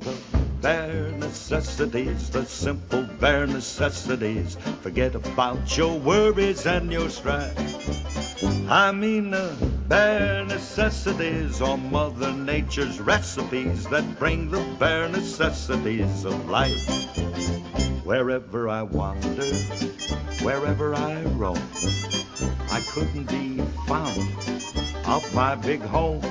The bare necessities, the simple bare necessities. Forget about your worries and your strife. I mean the bare necessities or Mother Nature's recipes that bring the bare necessities of life. Wherever I wander, wherever I roam, I couldn't be found off my big home.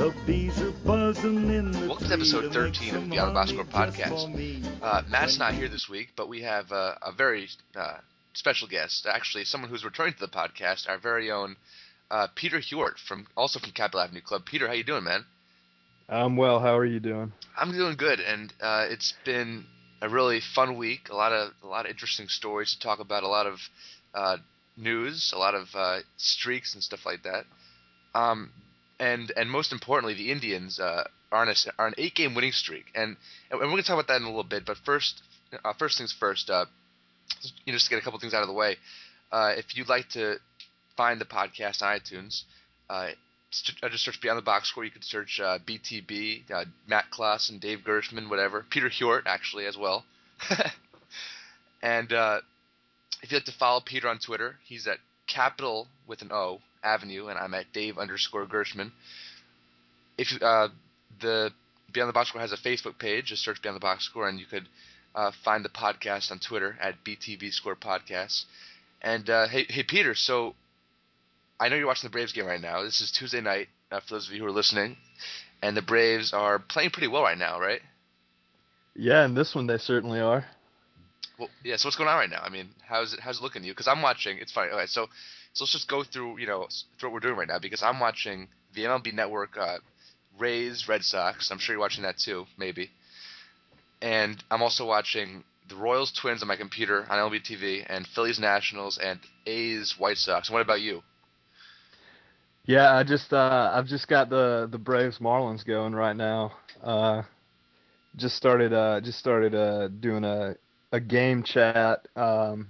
The bees are buzzing in the Welcome to episode 13 of Beyond the Box Score podcast. Uh, Matt's not here this week, but we have uh, a very uh, special guest, actually someone who's returning to the podcast, our very own uh, Peter Hjort, from also from Capitol Avenue Club. Peter, how you doing, man? I'm well. How are you doing? I'm doing good, and uh, it's been a really fun week. A lot of a lot of interesting stories to talk about. A lot of uh, news, a lot of uh, streaks and stuff like that. Um, and and most importantly, the Indians uh, are on a, are an eight game winning streak, and and we're to talk about that in a little bit. But first, uh, first things first. Uh, you know, just to get a couple things out of the way. Uh, if you'd like to find the podcast on iTunes, uh, uh, just search Beyond the Box Score. You can search BTB, Matt Kloss and Dave Gershman, whatever. Peter Hjort, actually, as well. and if you'd like to follow Peter on Twitter, he's at Capitol with an O Avenue, and I'm at Dave underscore Gershman. If uh, the Beyond the Box Score has a Facebook page, just search Beyond the Box Score, and you could uh, find the podcast on Twitter at BTB Score Podcast. And uh, hey, hey, Peter. So I know you're watching the Braves game right now. This is Tuesday night uh, for those of you who are listening, and the Braves are playing pretty well right now, right? Yeah, and this one they certainly are. Well, yeah. So what's going on right now? I mean, how's it how's it looking to you? Because I'm watching. It's funny. Okay, so so let's just go through you know through what we're doing right now because I'm watching the MLB Network uh, Rays Red Sox. I'm sure you're watching that too, maybe. And I'm also watching the Royals Twins on my computer on MLB TV and Phillies Nationals and A's White Sox. What about you? Yeah, I just uh, I've just got the the Braves Marlins going right now. Uh, just started uh, just started uh, doing a a game chat. Um,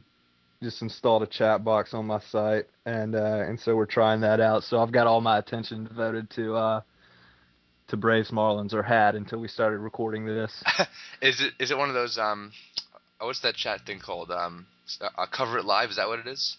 just installed a chat box on my site, and uh, and so we're trying that out. So I've got all my attention devoted to uh, to Braves Marlins, or had until we started recording this. is it is it one of those um, what's that chat thing called? Um, uh, cover it live. Is that what it is?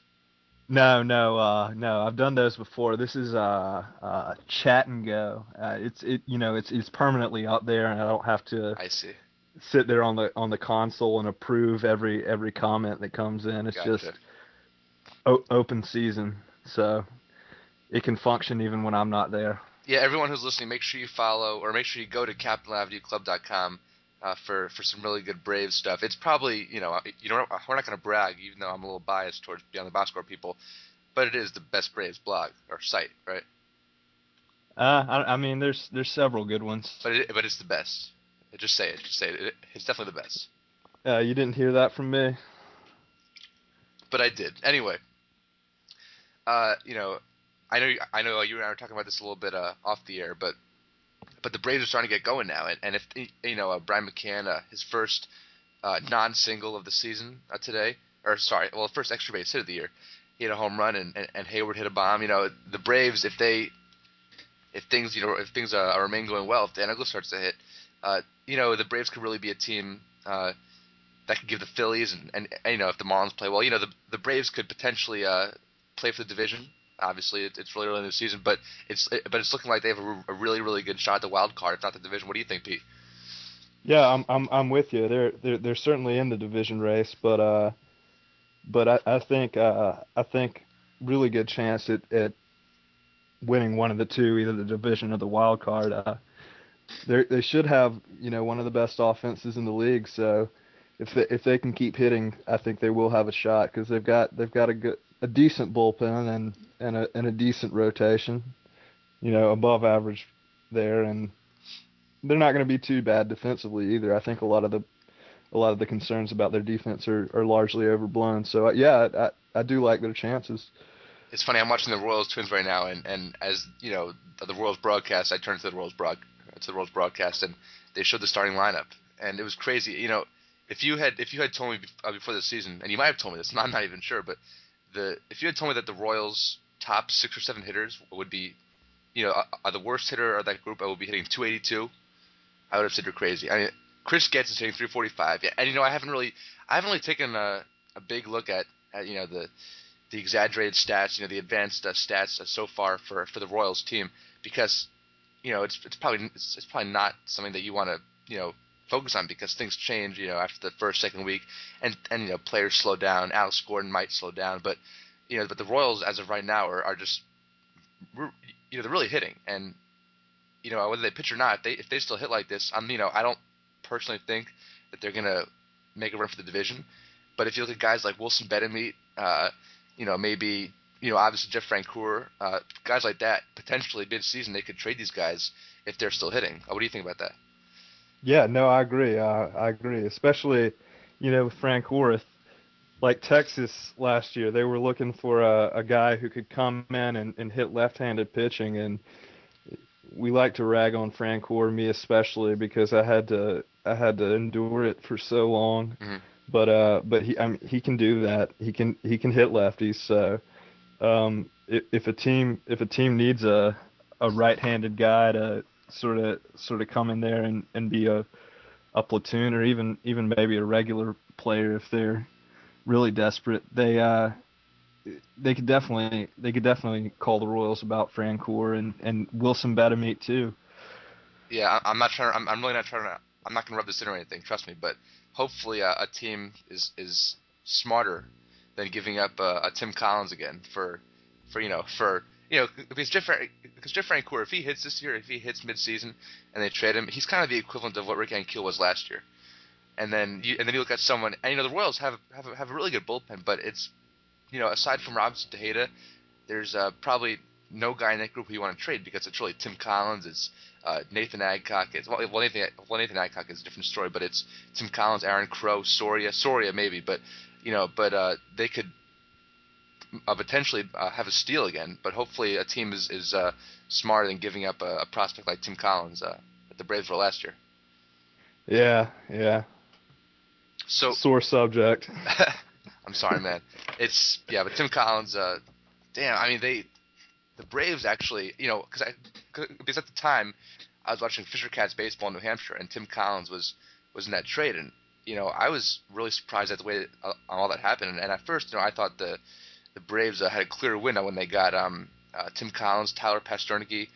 No, no, uh, no. I've done those before. This is uh, uh, chat and go. Uh, it's it, you know, it's it's permanently up there, and I don't have to I see. Sit there on the on the console and approve every every comment that comes in. It's Gotcha. just o- open season, so it can function even when I'm not there. yeah, everyone who's listening, make sure you follow or make sure you go to CapitolavenueClub.com uh, for for some really good Brave stuff. It's probably you know you know we're not going to brag, even though I'm a little biased towards Beyond the Box Score people, but it is the best Braves blog or site, right? Uh, I, I mean, there's there's several good ones. But it, but it's the best. Just say it. Just say it. It's definitely the best. Uh, you didn't hear that from me. But I did anyway. Uh, you know, I know I know you and I were talking about this a little bit uh, off the air, but but the Braves are starting to get going now, and, and if you know uh, Brian McCann, uh, his first uh, non-single of the season uh, today, or sorry, well, first extra base hit of the year, he hit a home run, and, and, and Heyward hit a bomb. You know, the Braves, if they, if things you know, if things uh, remain going well, if Dan Uggla starts to hit, uh, you know, the Braves could really be a team. Uh, that could give the Phillies and, and, and you know if the Marlins play well, you know the the Braves could potentially uh, play for the division. Obviously, it, it's really early in the season, but it's it, but it's looking like they have a, a really really good shot at the wild card, if not the division. What do you think, Pete? Yeah, I'm I'm I'm with you. They're they're they're certainly in the division race, but uh, but I I think uh I think really good chance at at winning one of the two, either the division or the wild card. Uh, they they should have you know one of the best offenses in the league. So if they, if they can keep hitting, I think they will have a shot because they've got they've got a good a decent bullpen and and a and a decent rotation, you know, above average there, and they're not going to be too bad defensively either. I think a lot of the a lot of the concerns about their defense are, are largely overblown. So uh, yeah, I, I do like their chances. It's funny. I'm watching the Royals Twins right now, and, and as you know, the Royals broadcast, I turned to the Royals broad to the Royals broadcast, and they showed the starting lineup, and it was crazy. You know, if you had if you had told me uh, before the season, and you might have told me this, I'm not even sure, but the if you had told me that the Royals top six or seven hitters would be, you know, are the worst hitter of that group, I would be hitting 282. I would have said you're crazy. I mean, Chris Getz is hitting 345. Yeah, and you know, I haven't really, I haven't really taken a, a big look at, at you know the the exaggerated stats, you know, the advanced uh, stats uh, so far for for the Royals team because you know it's it's probably it's, it's probably not something that you want to you know focus on because things change, you know, after the first second week, and and you know players slow down. Alex Gordon might slow down, but you know, but the Royals as of right now are, are just you know they're really hitting, and you know whether they pitch or not, if they if they still hit like this, I'm you know I don't personally think that they're gonna make a run for the division, but if you look at guys like Wilson Betemit, uh, you know maybe you know obviously Jeff Francoeur, uh, guys like that, potentially mid season they could trade these guys if they're still hitting. Uh, what do you think about that? Yeah, no, I agree. Uh, I agree, especially you know with Francoeur. Like Texas last year, they were looking for a, a guy who could come in and, and hit left-handed pitching, and we like to rag on Francoeur, me especially, because I had to I had to endure it for so long. Mm-hmm. But uh, but he I mean, he can do that. He can he can hit lefties. So um, if, if a team if a team needs a a right-handed guy to sort of sort of come in there and, and be a a platoon or even even maybe a regular player if they're really desperate, they uh they could definitely they could definitely call the Royals about Francoeur and and Wilson Betemit too. Yeah, I'm not trying. I'm, I'm really not trying to. I'm not to rub this in or anything. Trust me. But hopefully, uh, a team is is smarter than giving up uh, a Tim Collins again for for you know for you know, because Jeff, because Jeff Francoeur, if he hits this year, if he hits midseason, and they trade him, he's kind of the equivalent of what Rick Ankiel was last year. And then you, and then you look at someone, and you know the Royals have have a, have a really good bullpen, but it's, you know, aside from Robinson Tejeda, there's uh, probably no guy in that group who you want to trade because it's really Tim Collins, it's uh, Nathan Adcock, it's well, Nathan well Nathan Adcock is a different story, but it's Tim Collins, Aaron Crow, Soria, Soria maybe, but you know, but uh, they could uh, potentially uh, have a steal again. But hopefully, a team is is uh, smarter than giving up a, a, prospect like Tim Collins uh, that the Braves were last year. Yeah, yeah. So sore subject. I'm sorry, man. It's yeah, but Tim Collins. Uh, damn, I mean they, the Braves actually, you know, because I because at the time I was watching Fisher Cats baseball in New Hampshire, and Tim Collins was was in that trade, and you know I was really surprised at the way that, uh, all that happened. And, at first, you know, I thought the the Braves uh, had a clear window when they got um, uh, Tim Collins, Tyler Pastornicky,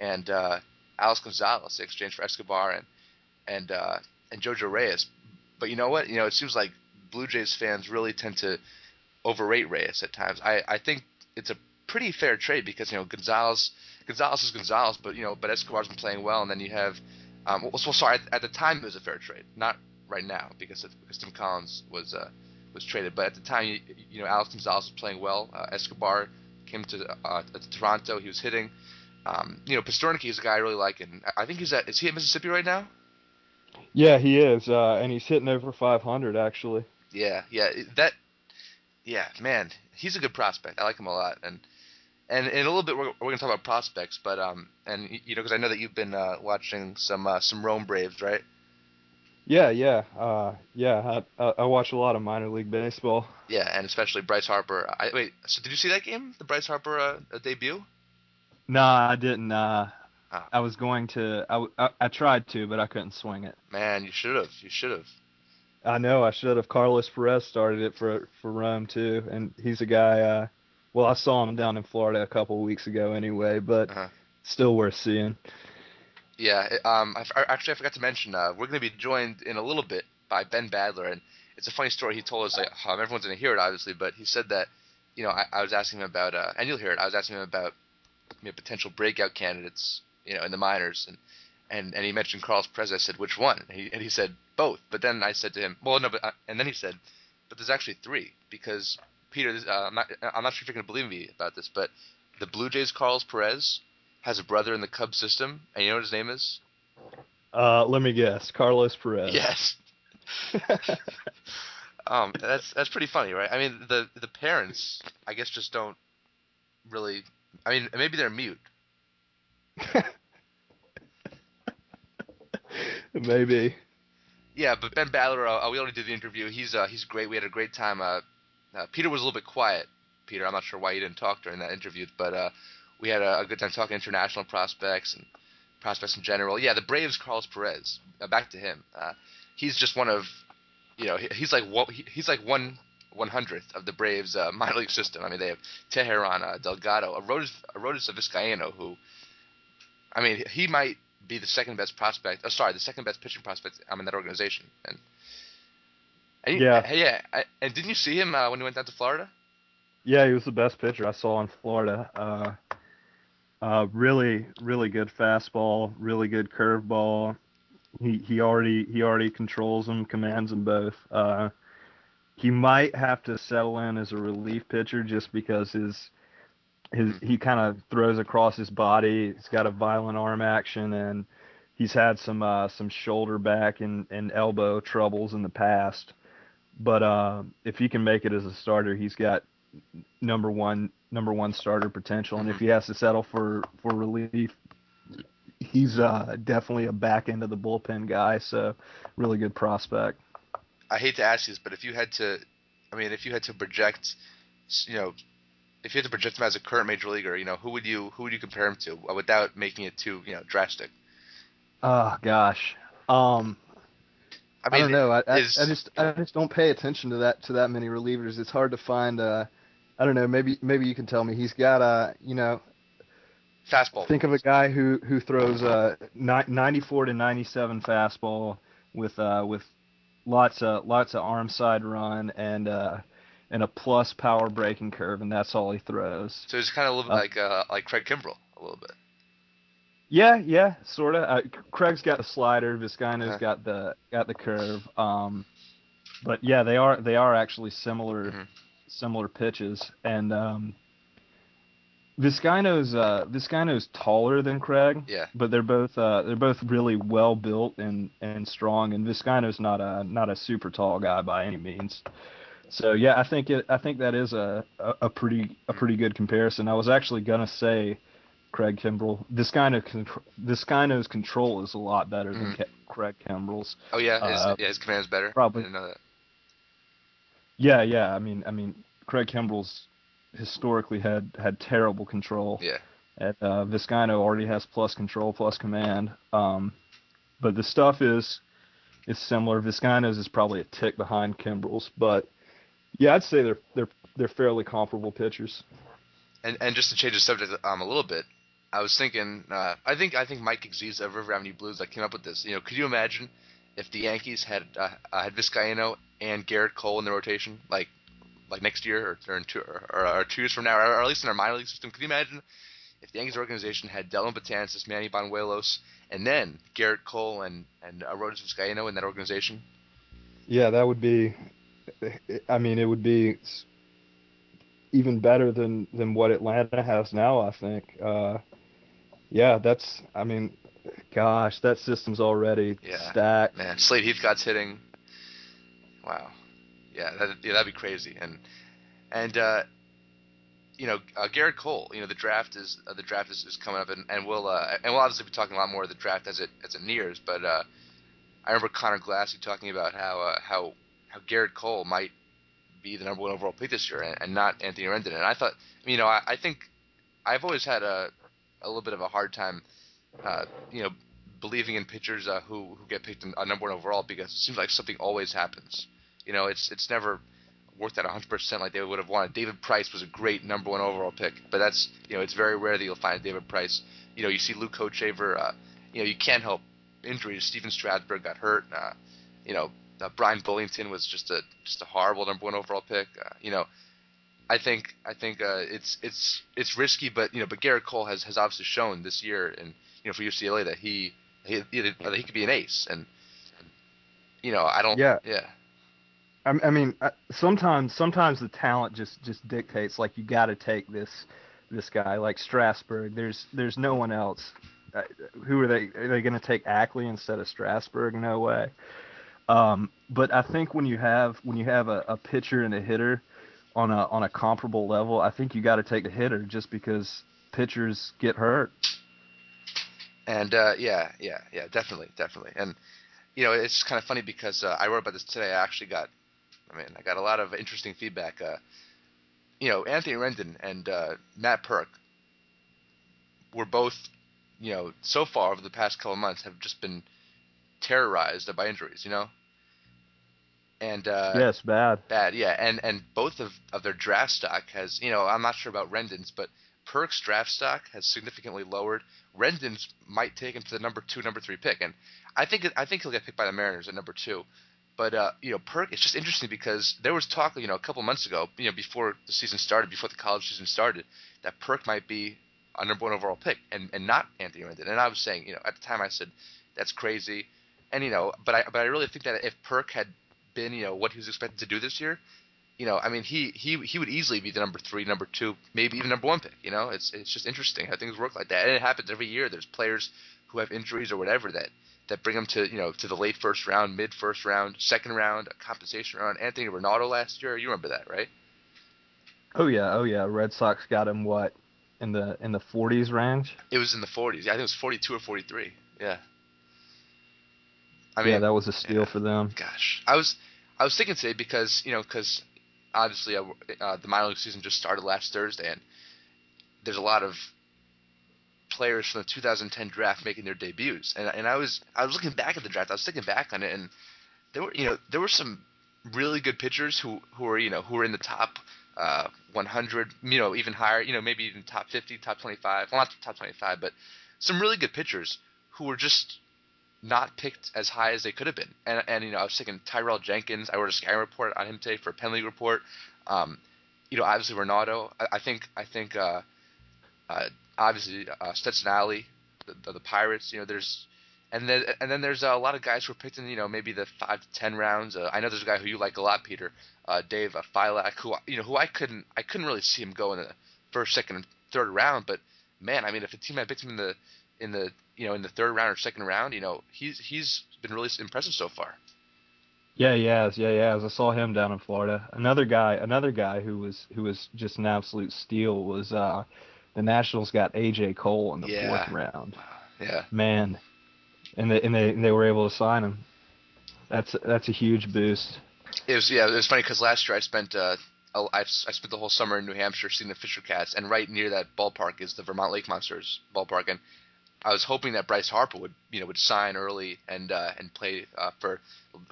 and uh, Alex Gonzalez in exchange for Escobar and and uh, and Jojo Reyes. But you know what? You know, it seems like Blue Jays fans really tend to overrate Reyes at times. I, I think it's a pretty fair trade because you know Gonzalez Gonzalez is Gonzalez, but you know but Escobar's been playing well, and then you have um, well, so sorry at, at, the time it was a fair trade, not right now because of, because Tim Collins was uh, was traded. But at the time, you, you know, Alex Gonzalez was playing well. Uh, Escobar came to, uh, to Toronto. He was hitting. Um, you know, Pastornicky is a guy I really like, and I think he's at. Is he at Mississippi right now? Yeah, he is, uh, and he's hitting over 500 actually. Yeah, yeah, that. Yeah, man, he's a good prospect. I like him a lot, and and in a little bit we're, we're going to talk about prospects, but um, and you know, because I know that you've been uh, watching some uh, some Rome Braves, right? Yeah, yeah, uh, yeah. I, I watch a lot of minor league baseball. Yeah, and especially Bryce Harper. I, wait, so did you see that game, the Bryce Harper uh, debut? No, I didn't. Uh, oh. I was going to. I, I, I tried to, but I couldn't swing it. Man, you should have. You should have. I know I should have. Carlos Perez started it for for Rome too, and he's a guy. Uh, well, I saw him down in Florida a couple of weeks ago anyway, but uh-huh. still worth seeing. Yeah, um, I, actually I forgot to mention uh, we're going to be joined in a little bit by Ben Badler, and it's a funny story. He told us like um, everyone's going to hear it obviously, but he said that you know I, I was asking him about, uh, and you'll hear it. I was asking him about you know, potential breakout candidates, you know, in the minors, and and and he mentioned Carlos Perez. I said which one, and he, and he said both. But then I said to him, well, no, but uh, and then he said, but there's actually three because Peter, uh, I'm not I'm not sure if you're going to believe me about this, but the Blue Jays Carlos Perez has a brother in the Cubs system, and you know what his name is? Uh, let me guess, Carlos Perez. Yes. um, that's that's pretty funny, right? I mean, the the parents, I guess, just don't really. I mean, maybe they're mute. maybe. Yeah, but Ben Badler, uh, we only did the interview. He's uh, he's great. We had a great time. Uh, uh, Peter was a little bit quiet. Peter, I'm not sure why he didn't talk during that interview, but uh, we had a, a, good time talking international prospects and prospects in general. Yeah, the Braves, Carlos Perez. Uh, back to him. Uh, he's just one of, you know, he, he's like he's like one one hundredth of the Braves uh, minor league system. I mean, they have Teheran, uh, Delgado, Arodys, Arodys Vizcaino, who, I mean, he might be the second best prospect. Oh, sorry, the second best pitching prospect um, in that organization. And, and yeah, yeah. I, and didn't you see him uh, when he went down to Florida? Yeah, he was the best pitcher I saw in Florida. Uh, really, really good fastball, really good curveball. He he already he already controls them, commands them both. Uh, he might have to settle in as a relief pitcher just because his his he kind of throws across his body. He's got a violent arm action and he's had some uh, some shoulder back and, and elbow troubles in the past. But uh, if he can make it as a starter, he's got number one number one starter potential. And if he has to settle for for relief, he's uh, definitely a back end of the bullpen guy. So really good prospect. I hate to ask this, but if you had to, I mean, if you had to project, you know, if you had to project him as a current major leaguer, you know, who would you who would you compare him to without making it too you know drastic? Oh gosh, um, I, mean, I don't know. I, is, I, I, just I just don't pay attention to that to that many relievers. It's hard to find. Uh, I don't know. Maybe maybe you can tell me. He's got a you know. Fastball. Think of a guy who who throws a 94 to 97 fastball with uh with lots of lots of arm side run and uh and a plus power breaking curve, and that's all he throws. So he's kind of a little uh, like uh, like Craig Kimbrel a little bit. Yeah, yeah, sort of. Uh, Craig's got the slider, Vizcaino's uh-huh. got the got the curve. Um, but yeah, they are they are actually similar mm-hmm. Similar pitches, and um, Vizcaino's uh, Vizcaino's taller than Craig. Yeah. But they're both uh, they're both really well built and, and strong. And Vizcaino's not a not a super tall guy by any means. So yeah, I think it I think that is a, a, a pretty a pretty good comparison. I was actually gonna say Craig Kimbrel. Vizcaino Vizcaino's control is a lot better than mm. Craig Kimbrel's. Oh yeah, his, uh, yeah, his command is better. Probably. I didn't know that. Yeah, yeah. I mean, I mean, Craig Kimbrel's historically had had terrible control. Yeah. And uh, Vizcaino already has plus control, plus command. Um, but the stuff is is similar. Vizcaino's is probably a tick behind Kimbrel's, but yeah, I'd say they're they're they're fairly comparable pitchers. And and just to change the subject um a little bit, I was thinking uh, I think I think Mike Axisa of River Avenue Blues that came up with this. You know, could you imagine if the Yankees had uh, uh had Vizcaino and Gerrit Cole in the rotation, like like next year or, or two or, or, two years from now, or, at least in our minor league system. Could you imagine if the Yankees organization had Dellin Betances, Manny Banuelos, and then Gerrit Cole and and uh, Arodys Vizcaino in that organization? Yeah, that would be. I mean, it would be even better than than what Atlanta has now. I think. Uh, yeah, that's. I mean, gosh, that system's already yeah, stacked. Man, Slade Heathcott's hitting. Wow. Yeah, that, yeah, that'd be crazy. And and uh, you know, uh, Gerrit Cole. You know, the draft is uh, the draft is, is coming up, and, and we'll uh, and we'll obviously be talking a lot more of the draft as it as it nears. But uh, I remember Conor Glassey talking about how uh, how how Gerrit Cole might be the number one overall pick this year, and, and not Anthony Rendon. And I thought, you know, I, I think I've always had a a little bit of a hard time, uh, you know, believing in pitchers uh, who who get picked uh, number one overall because it seems like something always happens. You know, it's it's never worked out 100% like they would have wanted. David Price was a great number one overall pick, but that's you know it's very rare that you'll find David Price. You know, you see Luke Hochevar. Uh, you know, you can't help injuries. Stephen Strasburg got hurt. Uh, you know, uh, Bryan Bullington was just a just a horrible number one overall pick. Uh, you know, I think I think uh, it's it's it's risky, but you know, but Gerrit Cole has has obviously shown this year, and you know, for UCLA that he he he, that he could be an ace, and you know, I don't. Yeah. Yeah. I, I mean, sometimes sometimes the talent just just dictates like you got to take this this guy like Strasburg. There's there's no one else. Uh, who are they? Are they going to take Ackley instead of Strasburg? No way. Um, but I think when you have when you have a, a pitcher and a hitter on a on a comparable level, I think you got to take the hitter just because pitchers get hurt. And uh, yeah, yeah, yeah, definitely, definitely. And you know, it's kind of funny because uh, I wrote about this today. I actually got I mean, I got a lot of interesting feedback. Uh, you know, Anthony Rendon and uh, Matt Purke were both you know, so far over the past couple of months have just been terrorized by injuries. You know. And uh, yes, bad. Bad, yeah. And and both of, of their draft stock has, you know, I'm not sure about Rendon's, but Purke's draft stock has significantly lowered. Rendon's might take him to the number two, number three pick, and I think I think he'll get picked by the Mariners at number two. But uh, you know, Purke, it's just interesting because there was talk, you know, a couple months ago, you know, before the season started, before the college season started, that Purke might be a number one overall pick and, and not Anthony Rendon. And I was saying, you know, at the time I said that's crazy, and you know, but I but I really think that if Purke had been, you know, what he was expected to do this year, you know, I mean, he he he would easily be the number three, number two, maybe even number one pick. You know, it's it's just interesting how things work like that, and it happens every year. There's players who have injuries or whatever that that bring them to you know to the late first round, mid first round, second round, a compensation round. Anthony Ranaudo last year, you remember that, right? Oh yeah, oh yeah. Red Sox got him what in the in the 40s range. It was in the 40s. Yeah, I think it was 42 or 43. Yeah. I mean, yeah, that was a steal yeah, for them. Gosh, I was I was thinking today because you know because obviously uh, the minor league season just started last Thursday and there's a lot of players from the 2010 draft making their debuts. And and I was I was looking back at the draft I was thinking back on it and there were you know there were some really good pitchers who who were you know who were in the top uh, 100 you know even higher you know maybe even top 50 top 25 well not top 25 but some really good pitchers who were just not picked as high as they could have been. And, and you know, I was thinking Tyrell Jenkins. I wrote a Sky report on him today for a Penn League report. Um, you know, obviously Ranaudo. I, I think I think uh, uh, obviously uh, Stetson Allie, the, the, the, Pirates. You know, there's and then and then there's a lot of guys who are picked in you know maybe the five to ten rounds. Uh, I know there's a guy who you like a lot, Peter, uh, Dave uh, Filak, who you know who I couldn't I couldn't really see him go in the first, second, and third round. But man, I mean, if a team had picked him in the in the you know in the third round or second round, you know he's he's been really impressive so far. Yeah, has. Yeah, he has. I saw him down in Florida. Another guy, another guy who was who was just an absolute steal was uh the Nationals got AJ Cole in the yeah. fourth round. Yeah. Man, and they and they and they were able to sign him. That's that's a huge boost. It was yeah. It was funny because last year I spent uh I, I spent the whole summer in New Hampshire seeing the Fisher Cats, and right near that ballpark is the Vermont Lake Monsters ballpark, and I was hoping that Bryce Harper would you know would sign early and uh, and play uh, for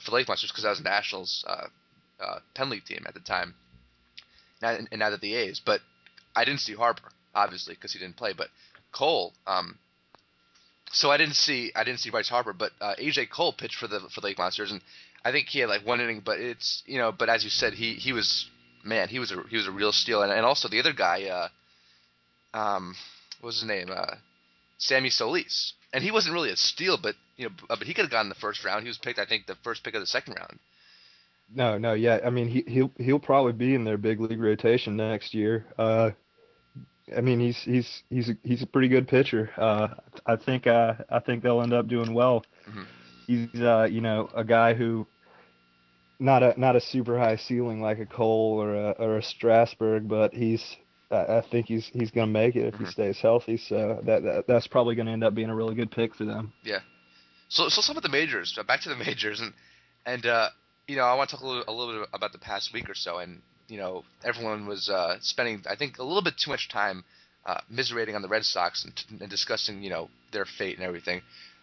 for Lake Monsters because I was Nationals uh, uh, Penn League team at the time. Now, and now that the A's, but I didn't see Harper obviously because he didn't play. But Cole, um, so I didn't see I didn't see Bryce Harper, but uh, AJ Cole pitched for the for Lake Monsters, and I think he had like one inning. But it's you know, but as you said, he he was man, he was a he was a real steal, and, and also the other guy, uh, um, what was his name? Uh, Sammy Solis, and he wasn't really a steal, but you know, but he could have gotten the first round. He was picked, I think, the first pick of the second round. No, no, yeah. I mean, he he'll he'll probably be in their big league rotation next year. Uh, I mean, he's he's he's a, he's a pretty good pitcher. Uh, I think uh, I think they'll end up doing well. Mm-hmm. He's uh, you know a guy who not a not a super high ceiling like a Cole or a or a Strasburg, but he's I think he's he's going to make it if mm-hmm. he stays healthy. So that, that that's probably going to end up being a really good pick for them. Yeah. So so some of the majors. Back to the majors, and and uh, you know I want to talk a little, a little bit about the past week or so, and you know everyone was uh, spending I think a little bit too much time uh, miserating on the Red Sox and, and discussing you know their fate and everything.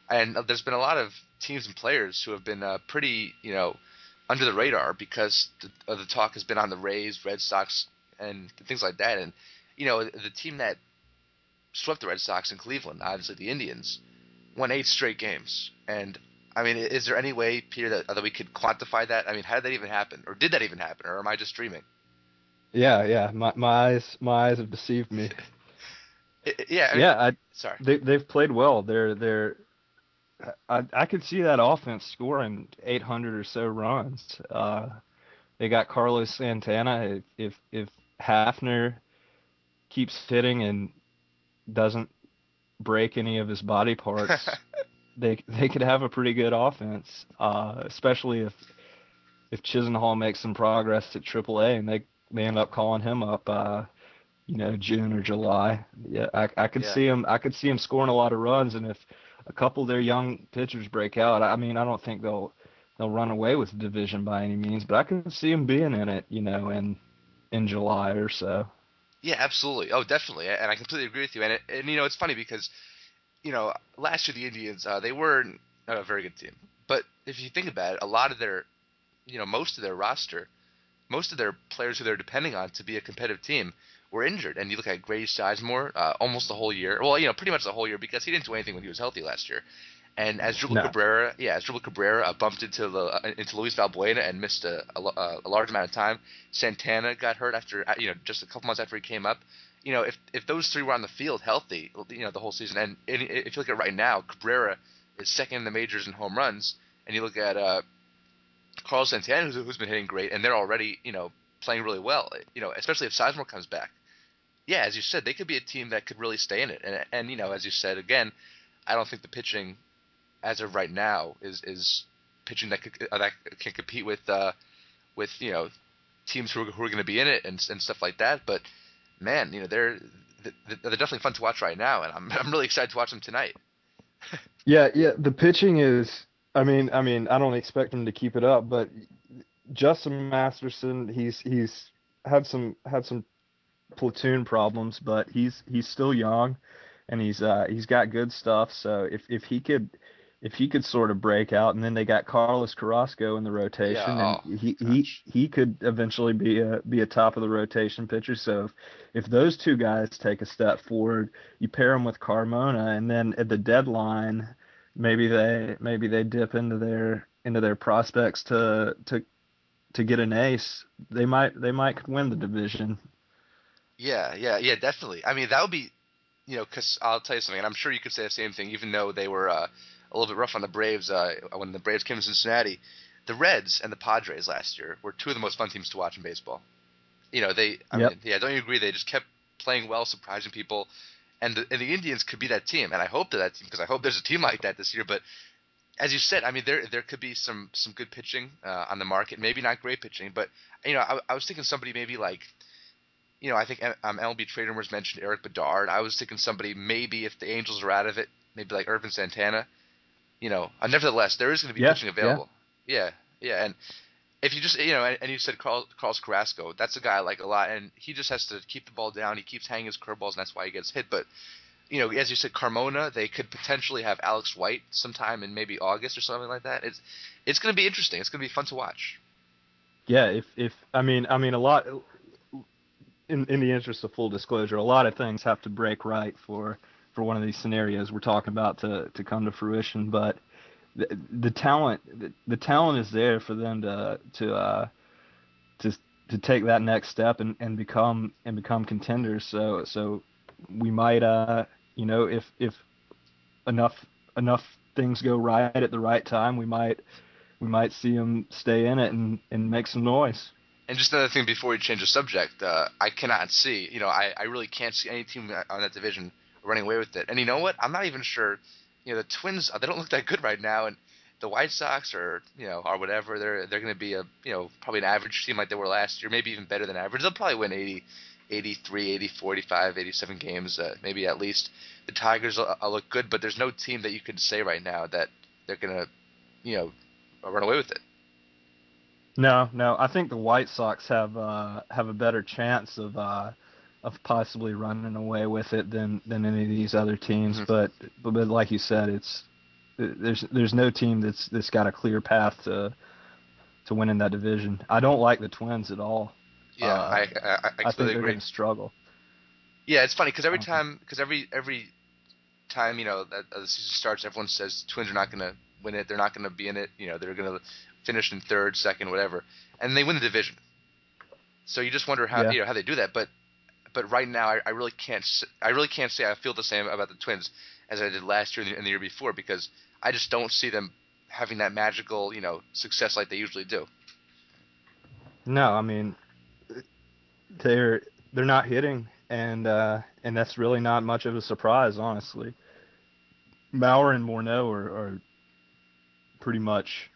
And there's been a lot of teams and players who have been uh, pretty you know under the radar because the, the talk has been on the Rays, Red Sox, and things like that. And you know, the team that swept the Red Sox in Cleveland, obviously the Indians, won eight straight games. And I mean, is there any way, Peter, that, that we could quantify that? I mean, how did that even happen, or did that even happen, or am I just dreaming? Yeah, yeah, my my eyes my eyes have deceived me. yeah, I mean, yeah. I, sorry, they they've played well. They're they're. I I could see that offense scoring 800 or so runs. Uh, they got Carlos Santana. If if if Hafner keeps hitting and doesn't break any of his body parts, they they could have a pretty good offense. Uh, especially if if Chisenhall makes some progress at AAA and they they end up calling him up, uh, you know, June or July. Yeah, I I could yeah. see him. I could see him scoring a lot of runs, and if a couple of their young pitchers break out, I mean, I don't think they'll they'll run away with the division by any means, but I can see them being in it, you know, in in July or so. Yeah, absolutely. Oh, definitely. And I completely agree with you. And it, and you know, it's funny because you know, last year the Indians uh, they were a very good team, but if you think about it, a lot of their, you know, most of their roster, most of their players who they're depending on to be a competitive team were injured. And you look at Grady Sizemore, uh, almost the whole year. Well, you know, pretty much the whole year because he didn't do anything when he was healthy last year. And Asdrubal No. Cabrera, yeah, as Dribble Cabrera uh, bumped into the uh, into Luis Valbuena and missed a, a, a large amount of time. Santana got hurt after uh, you know just a couple months after he came up. You know, if if those three were on the field healthy, you know, the whole season, and, and if you look at right now, Cabrera is second in the majors in home runs, and you look at uh, Carlos Santana, who's, who's been hitting great, and they're already you know playing really well. You know, especially if Sizemore comes back. Yeah, as you said, they could be a team that could really stay in it. And and you know, as you said again, I don't think the pitching, as of right now, is is pitching that could, uh, that can compete with uh, with you know teams who are, who are going to be in it and and stuff like that. But man, you know they're they're definitely fun to watch right now, and I'm I'm really excited to watch them tonight. Yeah, yeah. The pitching is. I mean, I mean, I don't expect him to keep it up, but Justin Masterson, he's he's had some had some platoon problems, but he's he's still young, and he's uh he's got good stuff. So if if he could if he could sort of break out, and then they got Carlos Carrasco in the rotation, Yeah, and oh, he he he could eventually be a be a top of the rotation pitcher. So if, if those two guys take a step forward, you pair them with Carmona, and then at the deadline, maybe they maybe they dip into their into their prospects to to to get an ace. They might they might win the division. Yeah, yeah, yeah, definitely. I mean, that would be, you know, because I'll tell you something, and I'm sure you could say the same thing, even though they were uh, a little bit rough on the Braves uh, when the Braves came to Cincinnati. The Reds and the Padres last year were two of the most fun teams to watch in baseball. You know, they, I Yep. mean, yeah, don't you agree? They just kept playing well, surprising people, and the, and the Indians could be that team, and I hope they're that team because I hope there's a team like that this year. But as you said, I mean, there there could be some some good pitching uh, on the market, maybe not great pitching, but you know, I, I was thinking somebody maybe like you know, I think um, MLB Trade Rumors mentioned Erik Bedard. I was thinking somebody maybe if the Angels are out of it, maybe like Ervin Santana. You know, uh, nevertheless, there is going to be Yeah, pitching available. Yeah. yeah, and if you just you know, and, and you said Carl, Carlos Carrasco, that's a guy I like a lot, and he just has to keep the ball down. He keeps hanging his curveballs, and that's why he gets hit. But you know, as you said, Carmona, they could potentially have Alex White sometime in maybe August or something like that. It's it's going to be interesting. It's going to be fun to watch. Yeah, if if I mean I mean a lot in in the interest of full disclosure, a lot of things have to break right for for one of these scenarios we're talking about to to come to fruition, but the, the talent the, the talent is there for them to to uh to to take that next step and, and become and become contenders. So so we might uh you know if if enough enough things go right at the right time, we might we might see them stay in it and, and make some noise. And just another thing before we change the subject, uh, I cannot see, you know, I, I really can't see any team on that division running away with it. And you know what? I'm not even sure, you know, the Twins, uh, they don't look that good right now. And the White Sox or, you know, or whatever, they're they're going to be a, you know, probably an average team like they were last year, maybe even better than average. They'll probably win 80, 83, 80, 45, 87 games, uh, maybe at least. The Tigers will, will look good, but there's no team that you can say right now that they're going to, you know, run away with it. No, no, I think the White Sox have uh, have a better chance of uh, of possibly running away with it than, than any of these other teams. Mhm. But, but but like you said, it's there's there's no team that's that's got a clear path to to winning that division. I don't like the Twins at all. Yeah, Uh, I, I, I I think they're going to struggle. Yeah, it's funny because every time, because every every time you know that uh, the season starts, everyone says Twins are not going to win it. They're not going to be in it. You know, they're going to finish in third, second, whatever, and they win the division. So you just wonder how Yeah. you know how they do that. But but right now, I, I really can't. I really can't say I feel the same about the Twins as I did last year and the, and the year before because I just don't see them having that magical you know success like they usually do. No, I mean they're they're not hitting, and uh, and that's really not much of a surprise, honestly. Mauer and Morneau are, are pretty much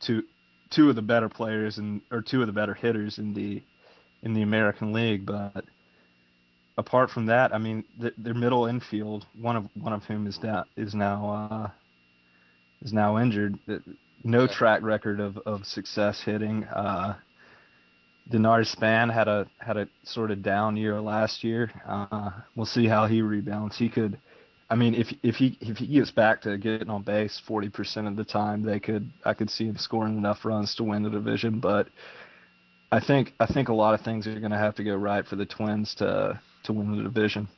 two two of the better players and or two of the better hitters in the in the American League, but apart from that, I mean, th- their middle infield, one of one of whom is now is now uh, is now injured. No track record of, of success hitting. Uh, Denard Span had a had a sort of down year last year. Uh, we'll see how he rebounds. He could I mean, if if he if he gets back to getting on base 40% of the time, they could I could see him scoring enough runs to win the division. But I think I think a lot of things are going to have to go right for the Twins to to win the division.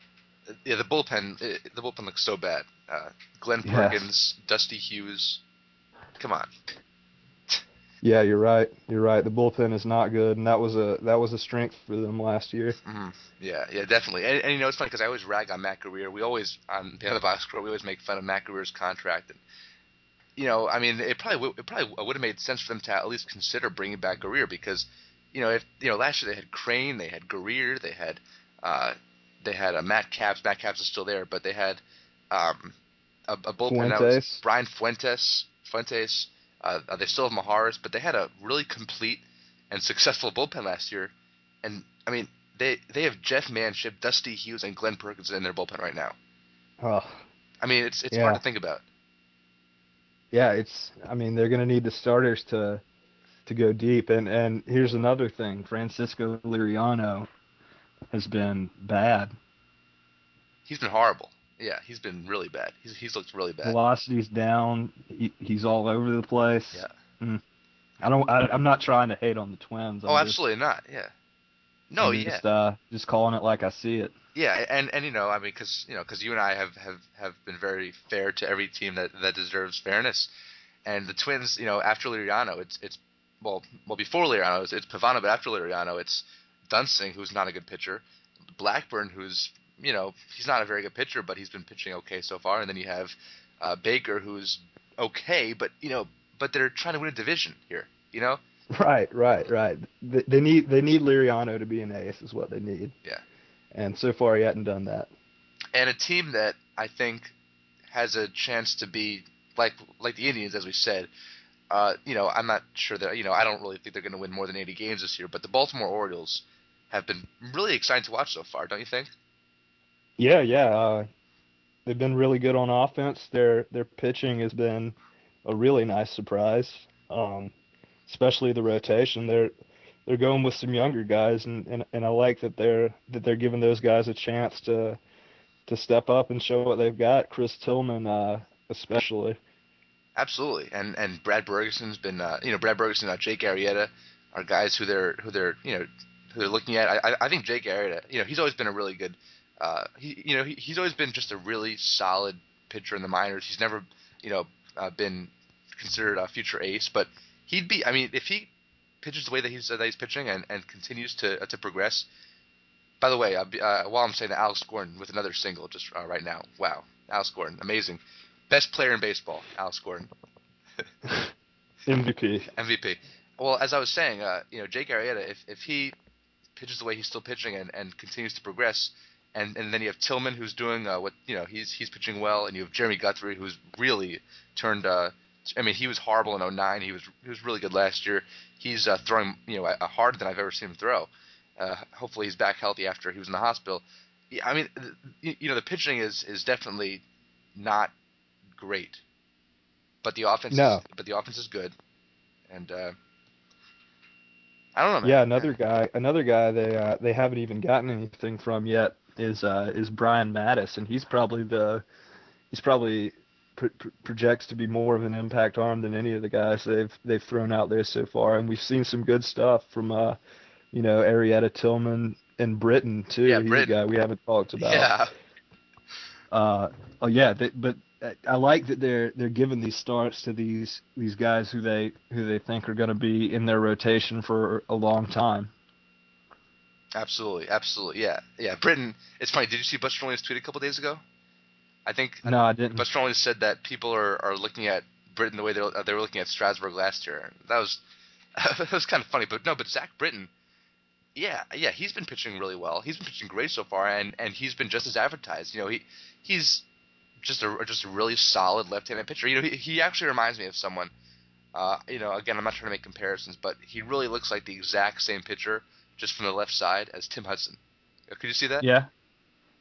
Yeah, the bullpen the bullpen looks so bad. Uh, Glen Yeah. Perkins, Dusty Hughes. Come on. Yeah, you're right. You're right. The bullpen is not good, and that was a that was a strength for them last year. Mhm. Yeah, yeah, definitely. And, and you know, it's funny because I always rag on Matt Guerrier. We always on the other box score, we always make fun of Matt Guerrier's contract. And you know, I mean, it probably would- it probably would have made sense for them to at least consider bringing back Guerrier because you know, if you know, last year they had Crain, they had Guerrier, they had uh, they had a Matt Capps. Matt Capps is still there, but they had um, a, a bullpen that was Fuentes. Brian Fuentes. Fuentes. Uh, uh, they still have Mijares, but they had a really complete and successful bullpen last year. And I mean, they they have Jeff Manship, Dusty Hughes, and Glen Perkins in their bullpen right now. Oh, I mean, it's it's Yeah. hard to think about. yeah, it's. I mean, they're going to need the starters to to go deep. And and here's another thing: Francisco Liriano has been bad. He's been horrible. Yeah, he's been really bad. He's he's looked really bad. Velocity's down. He, he's all over the place. Yeah. Mm. I don't. I, I'm not trying to hate on the Twins. I'm oh, just- absolutely not. Yeah. No, I'm yeah, Just, uh, just calling it like I see it. yeah, and and you know, I mean, because you know, because you and I have have have been very fair to every team that that deserves fairness, and the Twins, you know, after Liriano, it's it's well, well before Liriano, it's, it's Pavano, but after Liriano, it's Duensing, who's not a good pitcher, Blackburn, who's you know, he's not a very good pitcher, but he's been pitching okay so far, and then you have uh, Baker, who's okay, but you know, but they're trying to win a division here, you know. Right, right, right. They, they need they need Liriano to be an ace is what they need. Yeah. And so far he hasn't done that. and a team that I think has a chance to be like like the Indians, as we said. Uh, you know, I'm not sure that you know I don't really think they're going to win more than 80 games this year, but the Baltimore Orioles have been really exciting to watch so far, don't you think? Yeah, yeah. Uh, they've been really good on offense. Their their pitching has been a really nice surprise. Um, especially the rotation. They're they're going with some younger guys, and, and, and I like that they're that they're giving those guys a chance to to step up and show what they've got. Chris Tillman, uh, especially. Absolutely, and and Brad Bergesen's been uh, you know Brad Bergesen, uh, Jake Arrieta are guys who they're who they're you know who they're looking at. I I- think Jake Arrieta, you know, he's always been a really good. Uh, he you know he, he's always been just a really solid pitcher in the minors. He's never you know uh, been considered a future ace, but he'd be. I mean, if he pitches the way that he's that he's pitching and, and continues to uh, to progress. By the way, uh, while I'm saying that, Alex Gordon with another single just uh, right now. Wow, Alex Gordon, amazing, best player in baseball, Alex Gordon. MVP. MVP. Well, as I was saying, uh, you know, Jake Arrieta, if, if he pitches the way he's still pitching and, and continues to progress, and, and then you have Tillman who's doing uh, what you know he's he's pitching well, and you have Jeremy Guthrie who's really turned. Uh, I mean, he was horrible in 09. He was he was really good last year. He's uh, throwing you know harder than I've ever seen him throw. Uh, hopefully, he's back healthy after he was in the hospital. Yeah, I mean, you know, the pitching is is definitely not great, but the offense No. is, but the offense is good, and uh, I don't know. Man. Yeah, another guy, another guy they uh, they haven't even gotten anything from yet is uh, is Brian Matusz, and he's probably the he's probably pr- pr- projects to be more of an impact arm than any of the guys they've they've thrown out there so far, and we've seen some good stuff from uh, you know Arrieta Tillman and Britton too. Yeah, he's a guy we haven't talked about. Yeah, Uh, oh yeah, they, but I- I like that they're they're giving these starts to these these guys who they who they think are going to be in their rotation for a long time. absolutely, absolutely. Yeah, yeah. Britton. It's funny. Did you see Butch Stroling's tweet a couple days ago? I think No, I didn't. Butch Strolling said that people are, are looking at Britton the way they were, they were looking at Strasburg last year. That was that was kind of funny. But no, but Zach Britton, yeah, yeah, he's been pitching really well. He's been pitching great so far, and, and he's been just as advertised. You know, he he's just a just a really solid left-handed pitcher. You know, he, he actually reminds me of someone. Uh, you know, again, I'm not trying to make comparisons, but he really looks like the exact same pitcher, just from the left side as Tim Hudson. Uh, Could you see that? Yeah,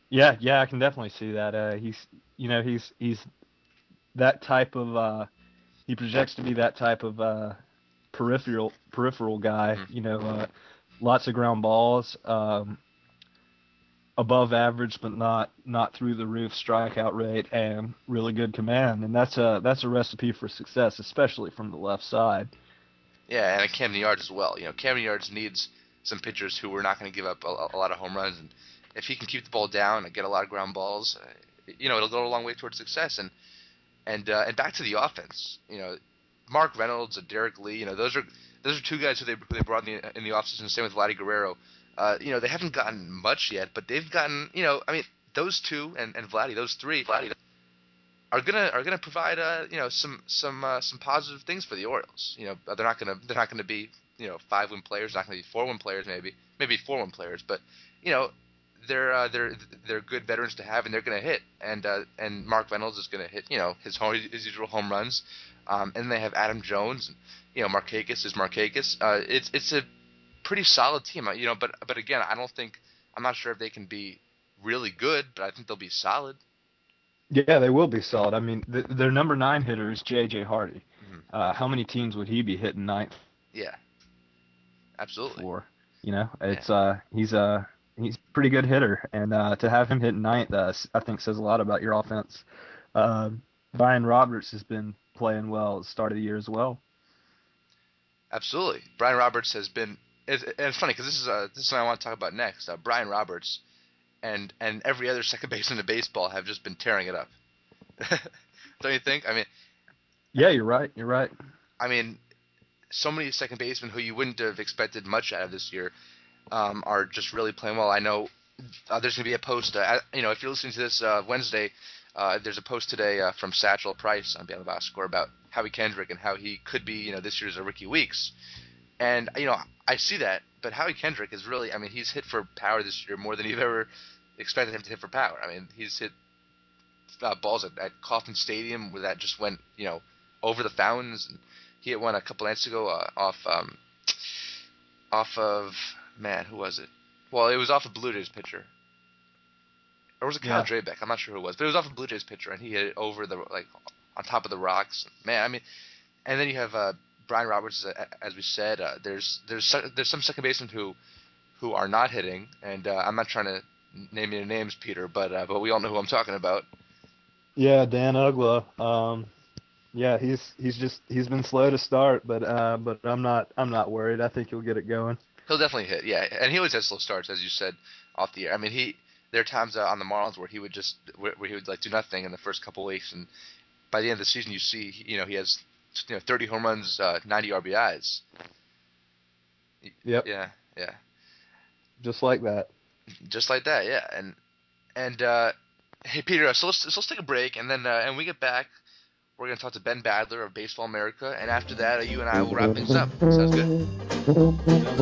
yeah, yeah. I can definitely see that. Uh, he's, you know, he's he's that type of. Uh, he projects to be that type of uh, peripheral peripheral guy. Mhm. You know, uh, lots of ground balls. Um, above average, but not not through the roof strikeout rate and really good command, and that's a that's a recipe for success, especially from the left side. Yeah, and a Camden Yards as well. You know, Camden Yards needs some pitchers who are not going to give up a, a, lot of home runs, and if he can keep the ball down and get a lot of ground balls, uh, you know, it'll go a long way towards success. And and uh, and back to the offense. You know, Mark Reynolds and Derrek Lee. You know, those are those are two guys who they who they brought in the in the offseason. Same with Vladdy Guerrero. Uh, you know, they haven't gotten much yet, but they've gotten. You know, I mean, those two and and Vladdy, those three, Vladdy, are gonna are gonna provide uh you know some some uh, some positive things for the Orioles. You know, they're not gonna they're not gonna be you know five win players, not gonna be four win players, maybe maybe four win players, but you know they're uh, they're they're good veterans to have, and they're going to hit. And uh, and Mark Reynolds is going to hit, you know, his home, his usual home runs. Um, and they have Adam Jones, and, you know, Markakis is Markakis. Uh, it's it's a pretty solid team, uh, you know. But but again, I don't think I'm not sure if they can be really good, but I think they'll be solid. Yeah, they will be solid. I mean, th- their number nine hitter is J.J. Hardy. Mm-hmm. Uh, how many teams would he be hitting ninth? Yeah, absolutely. For you know, it's yeah. uh he's a he's a pretty good hitter, and uh, to have him hit ninth, uh, I think says a lot about your offense. Uh, Brian Roberts has been playing well at the start of the year as well. Absolutely, Brian Roberts has been. It's, and it's funny because this is uh, this is what I want to talk about next. Uh, Brian Roberts and and every other second baseman in baseball have just been tearing it up. Don't you think? I mean, yeah, you're right. You're right. I mean, so many second basemen who you wouldn't have expected much out of this year um, are just really playing well. I know uh, there's going to be a post. Uh, you know, if you're listening to this uh, Wednesday, uh, there's a post today uh, from Satchel Price on Beyond the Box Score about Howie Kendrick and how he could be, you know, this year's a Rickie Weeks. And you know, I see that, but Howie Kendrick is really, I mean, he's hit for power this year more than you've ever expected him to hit for power. I mean, he's hit uh, balls at, at Kauffman Stadium where that just went, you know, over the fountains. And he hit one a couple nights ago uh, off um, off of man, who was it? Well, it was off a Blue Jays pitcher. Or was it Kyle yeah. Drabek? I'm not sure who it was, but it was off a Blue Jays pitcher, and he hit it over the like on top of the rocks. Man, I mean, and then you have uh, Brian Roberts, uh, as we said. Uh, there's there's there's some second basemen who who are not hitting, and uh, I'm not trying to name any names, Peter, but uh, but we all know who I'm talking about. Yeah, Dan Uggla. Um, yeah, he's he's just he's been slow to start, but uh, but I'm not I'm not worried. I think he'll get it going. He'll definitely hit, yeah. And he always has slow starts, as you said, off the air. I mean, he there are times uh, on the Marlins where he would just where, where, he would like do nothing in the first couple weeks, and by the end of the season, you see, you know, he has you know 30 home runs, uh, 90 RBIs. Yep. Yeah, yeah. Just like that. Just like that, yeah. And and uh, hey, Peter, so let's so let's take a break, and then uh, and we get back. We're going to talk to Ben Badler of Baseball America, and after that, you and I will wrap things up. Sounds good? Sounds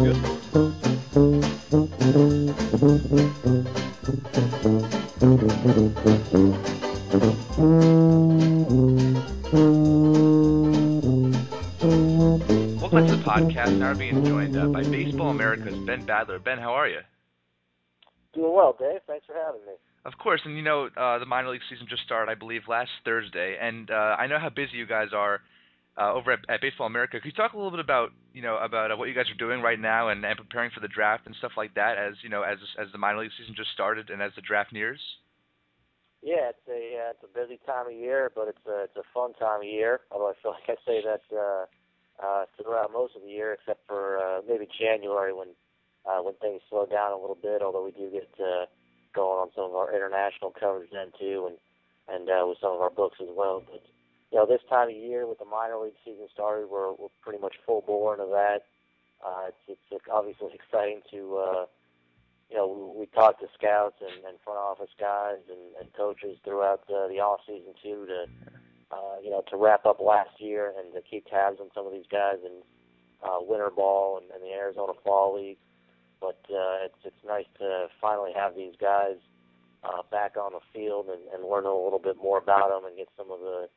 good. Welcome to the podcast. Now we're being joined uh, by Baseball America's Ben Badler. Ben, how are you? Doing well, Dave. Thanks for having me. Of course, and you know uh, the minor league season just started, I believe, last Thursday, and uh, I know how busy you guys are uh, over at, at Baseball America. Could you talk a little bit about you know about uh, what you guys are doing right now and, and preparing for the draft and stuff like that as you know as as the minor league season just started and as the draft nears? Yeah, it's a uh, it's a busy time of year, but it's a it's a fun time of year. Although I feel like I say that uh, uh, throughout most of the year, except for uh, maybe January when uh, when things slow down a little bit. Although we do get uh, going on some of our international coverage then too, and and uh, with some of our books as well. But you know, this time of year with the minor league season started, we're we're pretty much full bore into that. Uh, it's it's obviously exciting to uh, you know we, we talk to scouts and, and front office guys and, and coaches throughout the, the off season too to uh, you know to wrap up last year and to keep tabs on some of these guys in uh, winter ball and, and the Arizona Fall League but uh, it's it's nice to finally have these guys uh, back on the field and, and learn a little bit more about them and get some of the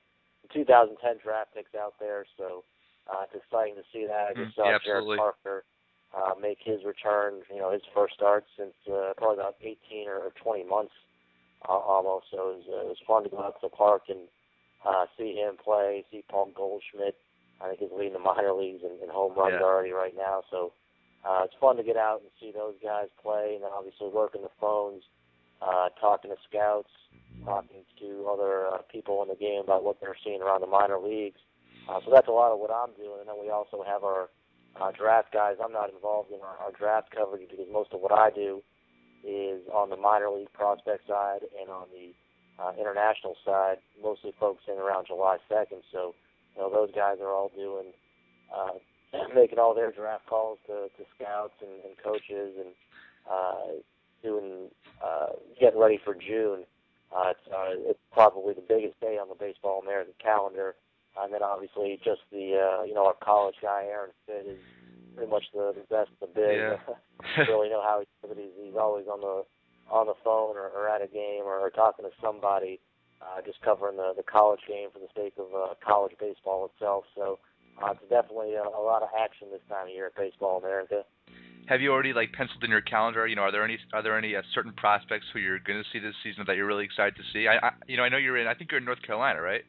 2010 draft picks out there. So uh, it's exciting to see that. I just mm, saw yeah, Jarrod Parker uh, make his return. You know, his first start since uh, probably about 18 or 20 months uh, almost. So it was, uh, it was fun to go out to the park and uh, see him play. See Paul Goldschmidt. I think he's leading the minor leagues in, in home runs yeah. already right now. So uh, it's fun to get out and see those guys play, and then obviously working the phones uh, talking to scouts, talking to other uh, people in the game about what they're seeing around the minor leagues. Uh, so that's a lot of what I'm doing. And then we also have our uh, draft guys. I'm not involved in our, our draft coverage because most of what I do is on the minor league prospect side and on the uh, international side, mostly focusing around July 2nd. So, you know, those guys are all doing, uh, making all their draft calls to, to scouts and, and coaches and uh, doing, uh, getting ready for June. Uh, it's, uh, it's probably the biggest day on the Baseball America calendar. And then obviously just the, uh, you know, our college guy, Aaron Fitt, is pretty much the, the best of the big. Yeah. really know how he, he's, he's always on the on the phone or, or at a game or, or talking to somebody, uh, just covering the, the college game for the sake of uh, college baseball itself. So uh, it's definitely a, a lot of action this time of year at Baseball America. Have you already like penciled in your calendar? You know, are there any are there any uh, certain prospects who you're going to see this season that you're really excited to see? I, I you know I know you're in I think you're in North Carolina, right?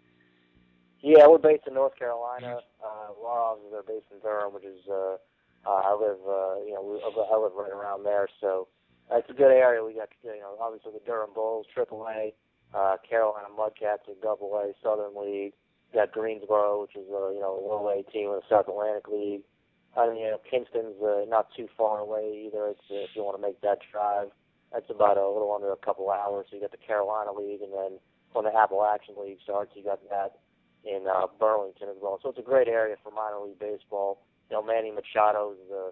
Yeah, we're based in North Carolina. Uh, our offices are based in Durham, which is uh, uh, I live uh, you know we, I live right around there, so uh, it's a good area. We got you know obviously the Durham Bulls, Triple A, uh, Carolina Mudcats in Double A, Southern League. We got Greensboro, which is a you know a low A team in the South Atlantic League. I mean, you know, Kinston's uh, not too far away either. It's uh, if you want to make that drive, that's about a little under a couple hours. So you got the Carolina League, and then when the Appalachian League starts, you got that in uh, Burlington as well. So it's a great area for minor league baseball. You know, Manny Machado is the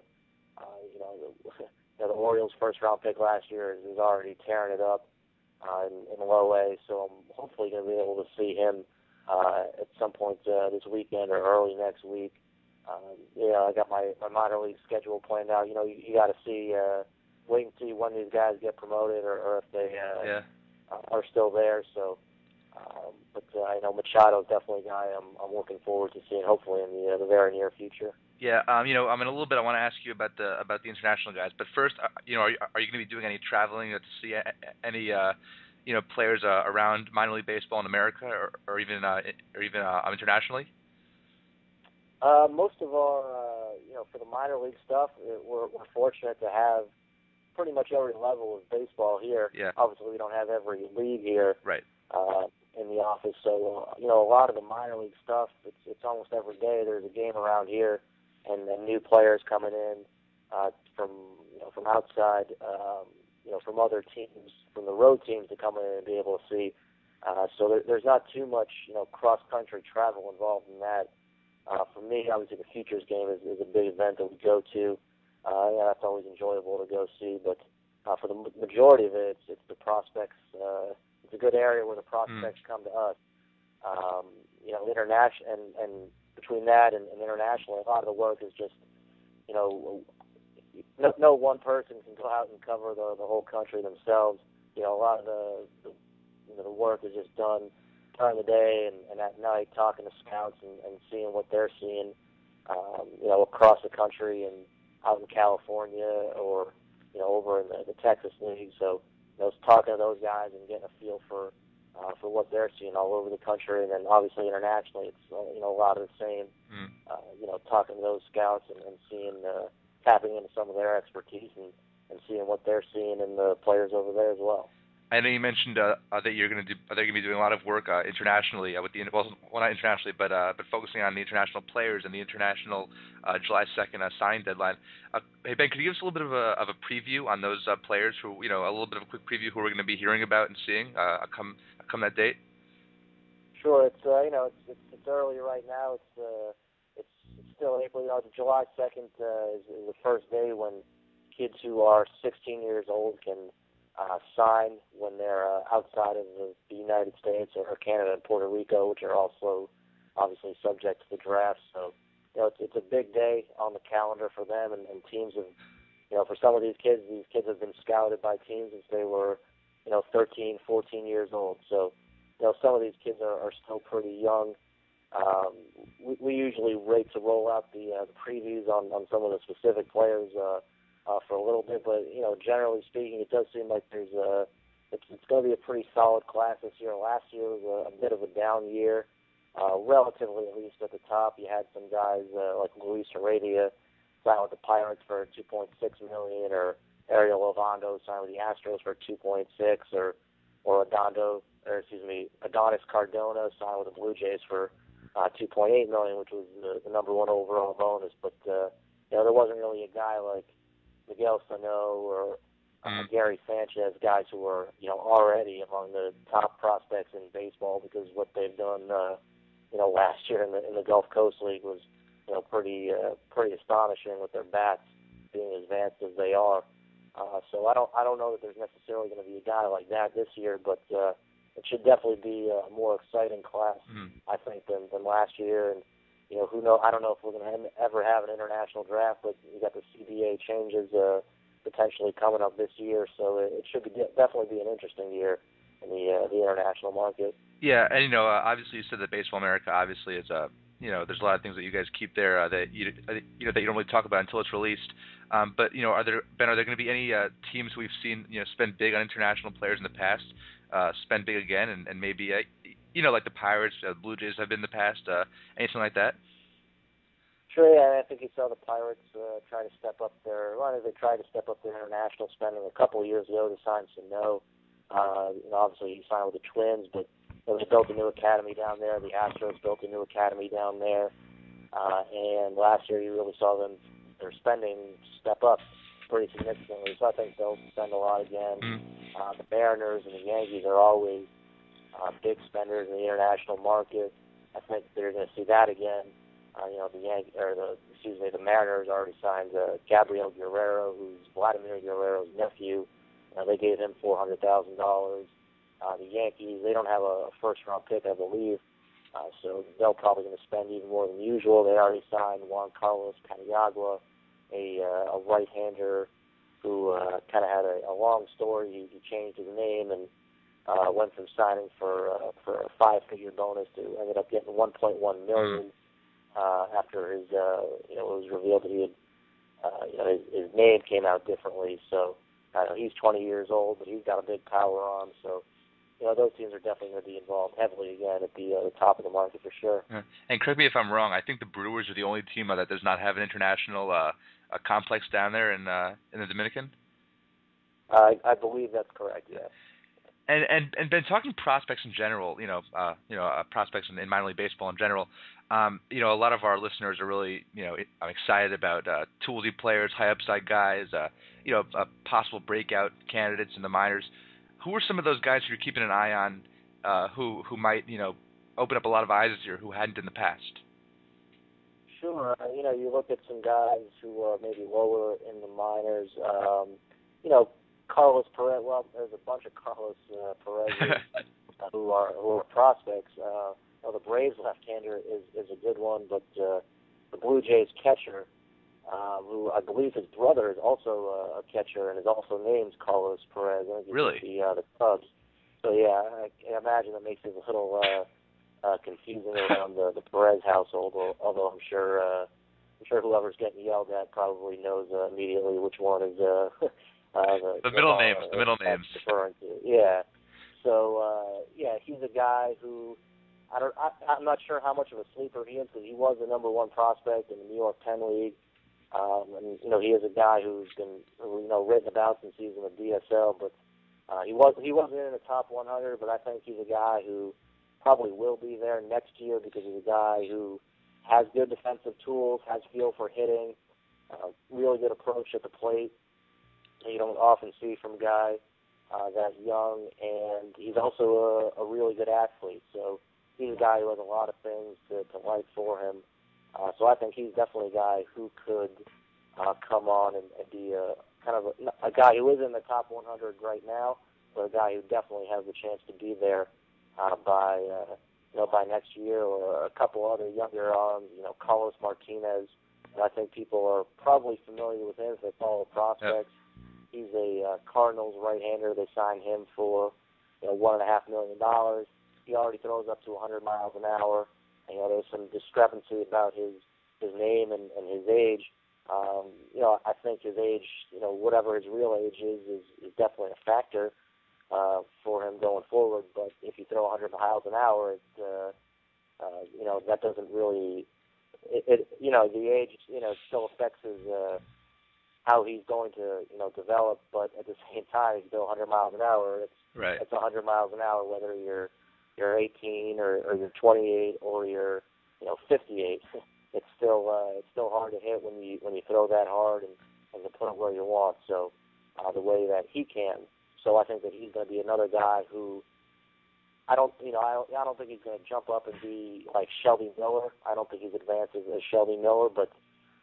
uh, you know the, you know, the Orioles' first round pick last year is, is already tearing it up uh, in, in low A. So I'm hopefully going to be able to see him uh, at some point uh, this weekend or early next week. Um, you know, I got my, my minor league schedule planned out. You know, you, you got to see, uh, wait and see when these guys get promoted or, or if they uh, Yeah. are still there. So, but uh, I know Machado is definitely a guy I'm, I'm looking forward to seeing, hopefully in the uh, the very near future. Yeah, um, you know, I'm in a little bit. I want to ask you about the about the international guys, but first, uh, you know, are you, are you going to be doing any traveling to see any, uh, you know, players uh, around minor league baseball in America or, or even uh, or even uh, internationally? Uh, most of our, uh, you know, for the minor league stuff, it, we're, we're fortunate to have pretty much every level of baseball here. Yeah. Obviously, we don't have every league here. Right. Uh, in the office, so uh, you know, a lot of the minor league stuff. It's it's almost every day. There's a game around here, and, and new players coming in uh, from you know from outside, um, you know, from other teams, from the road teams to come in and be able to see. Uh, so there, there's not too much you know cross country travel involved in that. Uh, for me, obviously, the futures game is, is a big event that we go to. Uh, yeah, that's always enjoyable to go see. But uh, for the majority of it, it's, it's the prospects. Uh, it's a good area where the prospects come to us. Um, you know, international and and between that and, and internationally, a lot of the work is just, you know, no, no one person can go out and cover the the whole country themselves. You know, a lot of the the, you know, the work is just done during the day and, and at night, talking to scouts and, and seeing what they're seeing. Um, you know, across the country and out in California or you know over in the, the Texas League. So you know, talking to those guys and getting a feel for uh, for what they're seeing all over the country, and then obviously internationally, it's uh, you know a lot of the same. Mm. Uh, you know, talking to those scouts and, and seeing uh, tapping into some of their expertise and and seeing what they're seeing in the players over there as well. I know you mentioned uh, uh, that you're going to do. Uh, they're going to be doing a lot of work uh, internationally uh, with the well, well, not internationally, but uh, but focusing on the international players and the international July 2nd uh, sign deadline. Hey Ben, could you give us a little bit of a of a preview on those players who you know a little bit of a quick preview who we're going to be hearing about and seeing come come that date? Sure, it's you know it's, it's it's early right now. It's it's, it's still April. You know, July second uh, is, is the first day when kids who are 16 years old can uh, sign when they're uh, outside of the, United States or, or Canada and Puerto Rico, which are also obviously subject to the draft. So you know it's it's a big day on the calendar for them, and, and teams have you know for some of these kids, these kids have been scouted by teams since they were you know 13, 14 years old. So you know, some of these kids are, are still pretty young. Um, we, we usually wait to roll out the, uh, the previews on, on some of the specific players uh, uh, for a little bit, but you know, generally speaking, it does seem like there's a it's, it's going to be a pretty solid class this year. Last year was a, a bit of a down year, uh, relatively at least at the top. You had some guys uh, like Luis Heredia signed with the Pirates for 2.6 million, or Ariel Ovando signed with the Astros for 2.6, or or Adondo, or excuse me, Adonis Cardona signed with the Blue Jays for uh, 2.8 million, which was the, the number one overall bonus. But uh, you know, there wasn't really a guy like Miguel Sano or uh, Mhm. Gary Sanchez, guys who were you know already among the top prospects in baseball because what they've done, uh, you know, last year in the in the Gulf Coast League was you know pretty uh, pretty astonishing with their bats being as advanced as they are. Uh, so I don't I don't know that there's necessarily going to be a guy like that this year, but uh, it should definitely be a more exciting class, Mhm. I think, than than last year. And you know, who know? I don't know if we're going to ever have an international draft, but you got the CBA changes uh, potentially coming up this year, so it, should be definitely be an interesting year in the uh, the international market. Yeah, and you know, uh, obviously you said that Baseball America obviously is a you know, there's a lot of things that you guys keep there uh, that you uh, you know that you don't really talk about until it's released. Um, but you know, are there Ben? Are there going to be any uh, teams we've seen you know spend big on international players in the past, uh, spend big again, and, and maybe uh, you know like the Pirates, uh, Blue Jays have been in the past, uh, anything like that? Sure, yeah, I think you saw the Pirates uh, try to step up their. Well, they tried to step up their international spending a couple of years ago to sign Sano. Uh, you know, obviously he signed with the Twins, but you know, they built a new academy down there. The Astros built a new academy down there, uh, and last year you really saw them their spending step up pretty significantly. So I think they'll spend a lot again. Mm. Uh, the Mariners and the Yankees are always uh, big spenders in the international market. I think they're going to see that again. Uh, you know, the Yankees or the excuse me, the Mariners already signed uh, Gabriel Guerrero, who's Vladimir Guerrero's nephew. Uh, they gave him four hundred thousand dollars. Uh, the Yankees, they don't have a first round pick, I believe, uh, so they're probably going to spend even more than usual. They already signed Juan Carlos Paniagua, a uh, a right hander who uh, kind of had a, a long story. He, he changed his name and uh, went from signing for uh, for a five figure bonus to ended up getting 1.1 million uh, after his uh, you know it was revealed that he had uh, you know his, his name came out differently. So I know he's 20 years old, but he's got a big power arm. So you know those teams are definitely going to be involved heavily again at the uh, the top of the market for sure. Yeah. And correct me if I'm wrong. I think the Brewers are the only team uh, that does not have an international uh, a complex down there in uh, in the Dominican. I I believe that's correct. Yeah. And and and Ben, talking prospects in general, you know, uh, you know, uh, prospects in, in minor league baseball in general. Um, you know, a lot of our listeners are really, you know, I'm excited about uh, toolsy players, high upside guys, uh, you know, uh, possible breakout candidates in the minors. Who are some of those guys who you're keeping an eye on, uh, who who might, you know, open up a lot of eyes this year who hadn't in the past? Sure. Uh, you know, you look at some guys who are maybe lower in the minors. Um, you know, Carlos Perez. Well, there's a bunch of Carlos uh, Perez uh, who are who are prospects. Uh, well, the Braves left-hander is is a good one, but uh, the Blue Jays catcher, um, who I believe his brother is also uh, a catcher and is also named Carlos Perez. I think Really? The uh, the Cubs. So yeah, I, I imagine that makes it a little uh, uh, confusing around the the Perez household. Although I'm sure uh, I'm sure whoever's getting yelled at probably knows uh, immediately which one is uh, uh, the, middle names, the middle names. Referring to. Yeah. So uh, yeah, he's a guy who I don't. I, I'm not sure how much of a sleeper he is because he was the number one prospect in the New York Penn League. Um, and you know he is a guy who's been you know written about since he was in the DSL, but uh, he was he wasn't in the top 100. But I think he's a guy who probably will be there next year because he's a guy who has good defensive tools, has feel for hitting, uh, really good approach at the plate. You don't often see from a guy uh, that young, and he's also a, a really good athlete. So he's a guy who has a lot of things to, to like for him. Uh, so I think he's definitely a guy who could uh, come on and, and be a kind of a, a guy who is in the top 100 right now, but a guy who definitely has a chance to be there uh, by uh, you know by next year or a couple other younger arms. You know, Carlos Martinez. And I think people are probably familiar with him if they follow prospects. He's a uh, Cardinals right-hander. They signed him for you know one and a half million dollars. He already throws up to 100 miles an hour. You know, there's some discrepancy about his his name and, and his age. Um, you know, I think his age, you know, whatever his real age is, is, is definitely a factor uh, for him going forward. But if you throw 100 miles an hour, it, uh, uh, you know, that doesn't really, it, it, you know, the age, you know, still affects his uh, how he's going to you know develop, but at the same time he's still 100 miles an hour. It's Right. it's 100 miles an hour whether you're you're 18 or, or you're 28 or you're you know 58. it's still uh, it's still hard to hit when you when you throw that hard and, and to put it where you want. So uh, the way that he can. So I think that he's going to be another guy who I don't you know I don't, I don't think he's going to jump up and be like Shelby Miller. I don't think he's advanced as, as Shelby Miller, but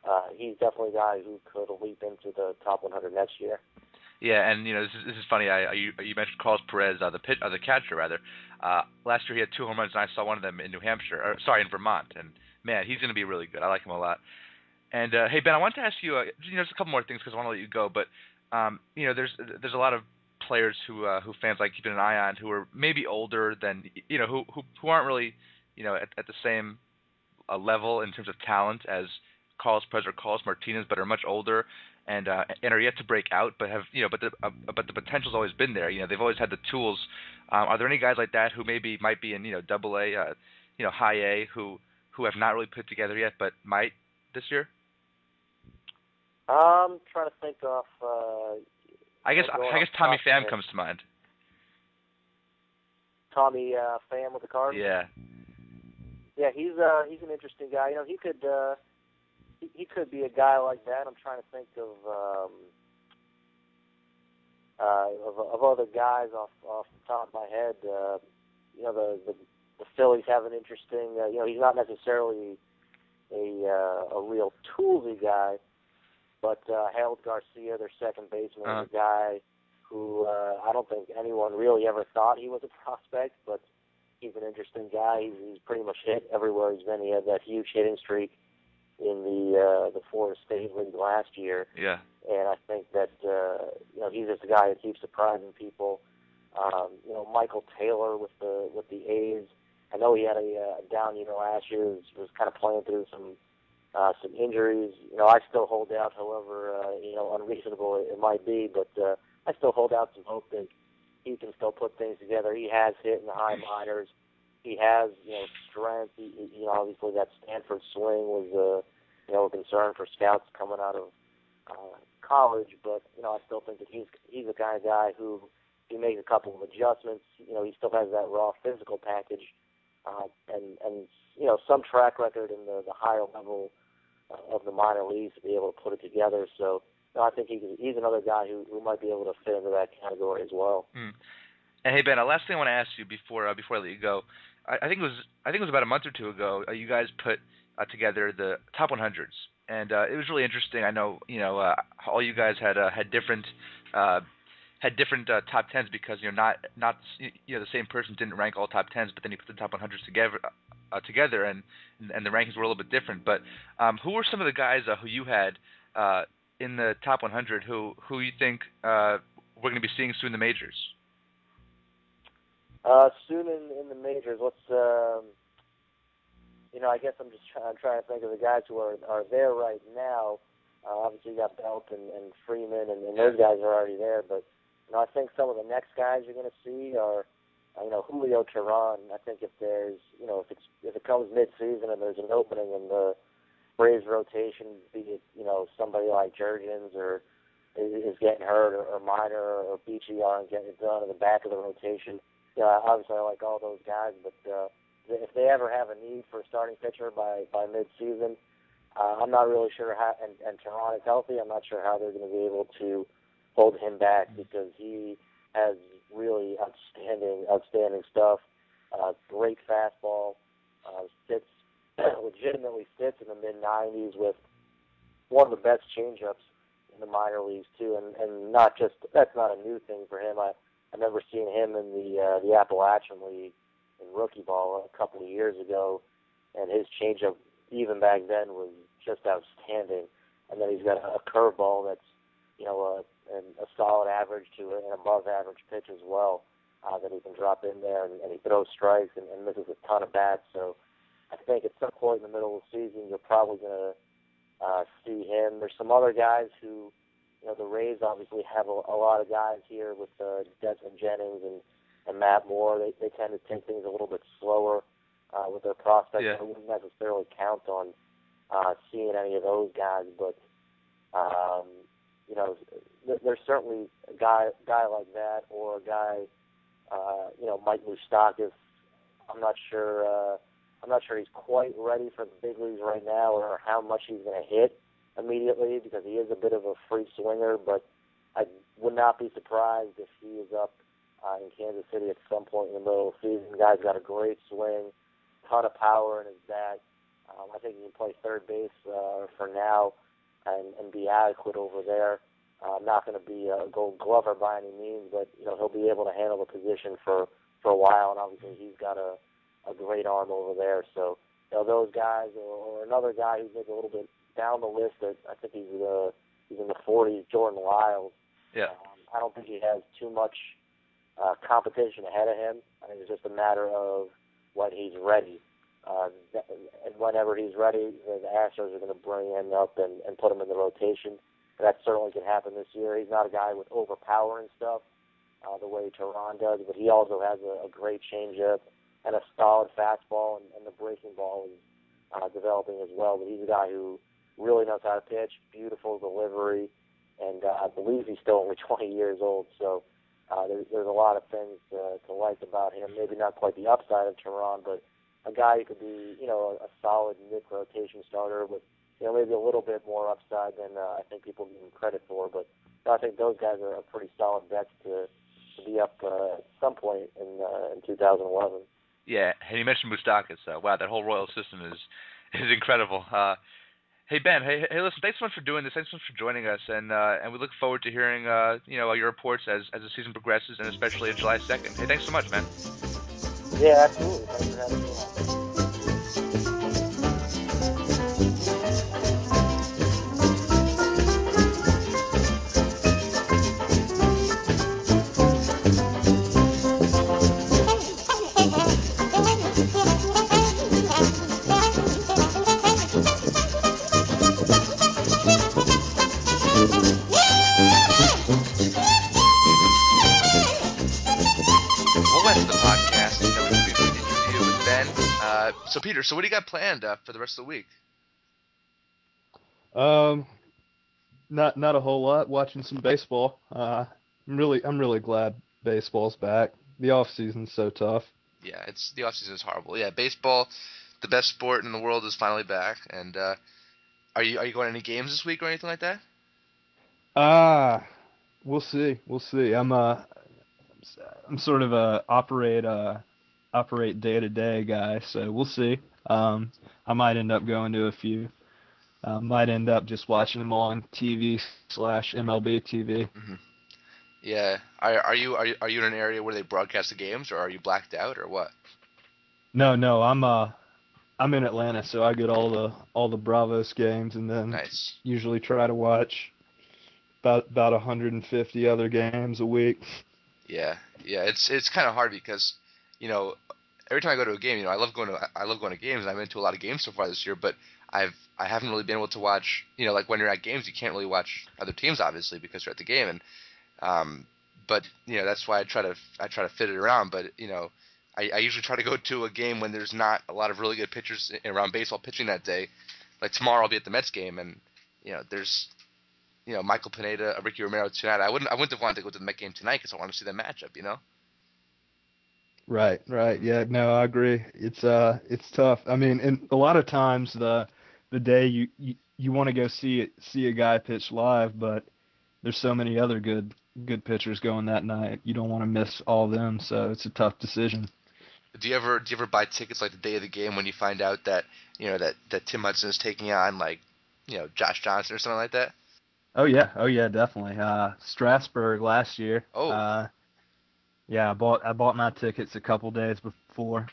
uh, he's definitely a guy who could leap into the top 100 next year. Yeah, and you know this is this is funny. I, you, you mentioned Carlos Perez, uh, the pit, uh, the catcher rather. Uh, last year he had two home runs, and I saw one of them in New Hampshire, or sorry, in Vermont. And man, he's going to be really good. I like him a lot. And uh, hey Ben, I wanted to ask you, uh, you know, just a couple more things because I want to let you go. But um, you know, there's there's a lot of players who uh, who fans like keeping an eye on who are maybe older than you know who who who aren't really you know at, at the same uh, level in terms of talent as Carlos Perez or Carlos Martinez, but are much older and uh, and are yet to break out, but have you know, but the uh, but the potential's always been there. You know, they've always had the tools. Um, are there any guys like that who maybe might be in you know Double A, uh, you know High A, who who have not really put together yet, but might this year? I'm trying to think of. Uh, I guess I guess Tommy Pham comes to mind. Tommy uh, Pham with the Cards. Yeah, Yeah, he's uh he's an interesting guy. You know, he could uh he, he could be a guy like that. I'm trying to think of um uh of, of other guys off off the top of my head. Uh you know, the the, the Phillies have an interesting uh, you know, he's not necessarily a uh, a real toolsy guy, but uh Harold Garcia, their second baseman, Uh-huh. is a guy who uh I don't think anyone really ever thought he was a prospect, but he's an interesting guy. He's, he's pretty much hit everywhere he's been. He had that huge hitting streak in the uh, the Florida State League last year, yeah, and I think that uh, you know he's just a guy that keeps surprising people. Um, you know, Michael Taylor with the with the A's. I know he had a uh, down year last year. Was, was kind of playing through some uh, some injuries. You know, I still hold out, however uh, you know unreasonable it, it might be, but uh, I still hold out some hope that he can still put things together. He has hit in the high minors. He has, you know, strength. He, you know, obviously that Stanford swing was, uh, you know, a concern for scouts coming out of uh, college. But you know, I still think that he's he's the kind of guy who, he makes a couple of adjustments, you know, he still has that raw physical package, uh, and and you know, some track record in the the higher level uh, of the minor leagues to be able to put it together. So. No, I think he, he's another guy who, who might be able to fit into that category as well. And hey Ben, last thing I want to ask you before uh, before I let you go, I, I think it was I think it was about a month or two ago. Uh, you guys put uh, together the top 100s, and uh, it was really interesting. I know you know uh, all you guys had uh, had different uh, had different uh, top 10s because you know not not you know the same person didn't rank all top 10s, but then you put the top 100s together. Uh, together and and the rankings were a little bit different. But um, who were some of the guys uh, who you had uh, in the top 100 who who you think uh, we're going to be seeing soon in the majors? Uh, soon in, in the majors, let's, um, you know, I guess I'm just trying, I'm trying to think of the guys who are, are there right now. Uh, obviously, you got Belt and, and Freeman, and, and those guys are already there. But, you know, I think some of the next guys you're going to see are, you know, Julio Teheran. I think if there's, you know, if it's if it comes mid-season and there's an opening in the Braves rotation, be it, you know, somebody like Jurrjens or is, getting hurt, or, or Minor or Beachy aren't getting it done in the back of the rotation yeah, obviously I like all those guys, but uh, if they ever have a need for a starting pitcher by by mid-season, uh, I'm not really sure how. And, and Teheran is healthy. I'm not sure how they're going to be able to hold him back because he has really outstanding outstanding stuff. Uh, great fastball. Uh, sits legitimately sits in the mid 90s with one of the best changeups in the minor leagues too, and and not just that's not a new thing for him. I I remember seeing him in the uh, the Appalachian League in rookie ball a couple of years ago, and his changeup even back then was just outstanding. And then he's got a, curveball that's you know a, an- a solid average to an above average pitch as well uh, that he can drop in there, and, and he throws strikes and, and misses a ton of bats. So I think at some point in the middle of the season you're probably going to uh, see him. There's some other guys who you know, the Rays obviously have a, a lot of guys here with uh, Desmond Jennings and, and Matt Moore. They, they tend to take things a little bit slower uh, with their prospects. Yeah. I wouldn't necessarily count on uh, seeing any of those guys, but um, you know, th- there's certainly a guy guy like that or a guy, uh, you know, Mike Moustakas. I'm not sure. Uh, I'm not sure he's quite ready for the big leagues right now, or how much he's going to hit immediately because he is a bit of a free swinger. But I would not be surprised if he is up uh, in Kansas City at some point in the middle of the season. The guy's got a great swing, ton of power in his bat. Um, I think he can play third base uh, for now and, and be adequate over there. Uh, not going to be a Gold Glover by any means, but you know he'll be able to handle the position for for a while, and obviously he's got a a great arm over there. So you know those guys, or, or another guy who's maybe a little bit down the list. That I think he's uh, he's in the 40s. Jordan Lyles. Yeah. Um, I don't think he has too much uh, competition ahead of him. I think it's just a matter of when he's ready. Uh, and whenever he's ready, the Astros are going to bring him up and, and put him in the rotation. That certainly could happen this year. He's not a guy with overpowering stuff uh, the way Teheran does, but he also has a, a great changeup and a solid fastball, and, and the breaking ball is uh, developing as well. But he's a guy who really knows how to pitch, beautiful delivery, and uh, I believe he's still only 20 years old. So uh, there's, there's a lot of things uh, to like about him. Maybe not quite the upside of Teheran, but a guy who could be, you know, a, a solid mid-rotation starter with, you know, maybe a little bit more upside than uh, I think people give him credit for. But I think those guys are, are pretty solid bets to to be up uh, at some point in uh, in 2011. Yeah, and you mentioned Moustakas. Uh, wow, that whole Royal system is is incredible. Uh, hey Ben, hey hey, listen, thanks so much for doing this. Thanks so much for joining us, and uh, and we look forward to hearing uh, you know your reports as as the season progresses, and especially on July 2nd. Hey, thanks so much, man. Yeah, absolutely. Thanks for having me so Peter, so what do you got planned uh, for the rest of the week? Um, not not a whole lot. Watching some baseball. Uh, I'm really I'm really glad baseball's back. The off season's so tough. Yeah, it's the off season is horrible. Yeah, baseball, the best sport in the world, is finally back. And uh, are you are you going to any games this week or anything like that? Ah, we'll see. We'll see. I'm uh, I'm sort of a operate uh, operate day to day guy, so we'll see. Um, I might end up going to a few. Uh, might end up just watching them on TV slash MLB TV. Yeah. Are are you are you, are you in an area where they broadcast the games, or are you blacked out, or what? No, no, I'm uh, I'm in Atlanta, so I get all the all the Bravos games, and then Nice. usually try to watch about about 150 other games a week. Yeah, yeah. It's it's kind of hard because, you know, every time I go to a game, you know, I love going to I love going to games, I've been to a lot of games so far this year. But I've I haven't really been able to watch. You know, like when you're at games, you can't really watch other teams, obviously, because you're at the game. And um, but you know, that's why I try to I try to fit it around. But you know, I, I usually try to go to a game when there's not a lot of really good pitchers around baseball pitching that day. Like tomorrow, I'll be at the Mets game, and you know, there's you know Michael Pineda, Ricky Romero tonight. I wouldn't I wouldn't have wanted to go to the Met game tonight because I want to see the matchup. You know. Right, right. Yeah, no, I agree. It's uh it's tough. I mean, and a lot of times the the day you you, you want to go see it see a guy pitch live, but there's so many other good good pitchers going that night. You don't want to miss all of them, so it's a tough decision. Do you ever do you ever buy tickets like the day of the game when you find out that you know that that Tim Hudson is taking on like you know Josh Johnson or something like that? Oh yeah, oh yeah, definitely. Uh Strasburg last year. Oh. Uh yeah, I bought I bought my tickets a couple days before.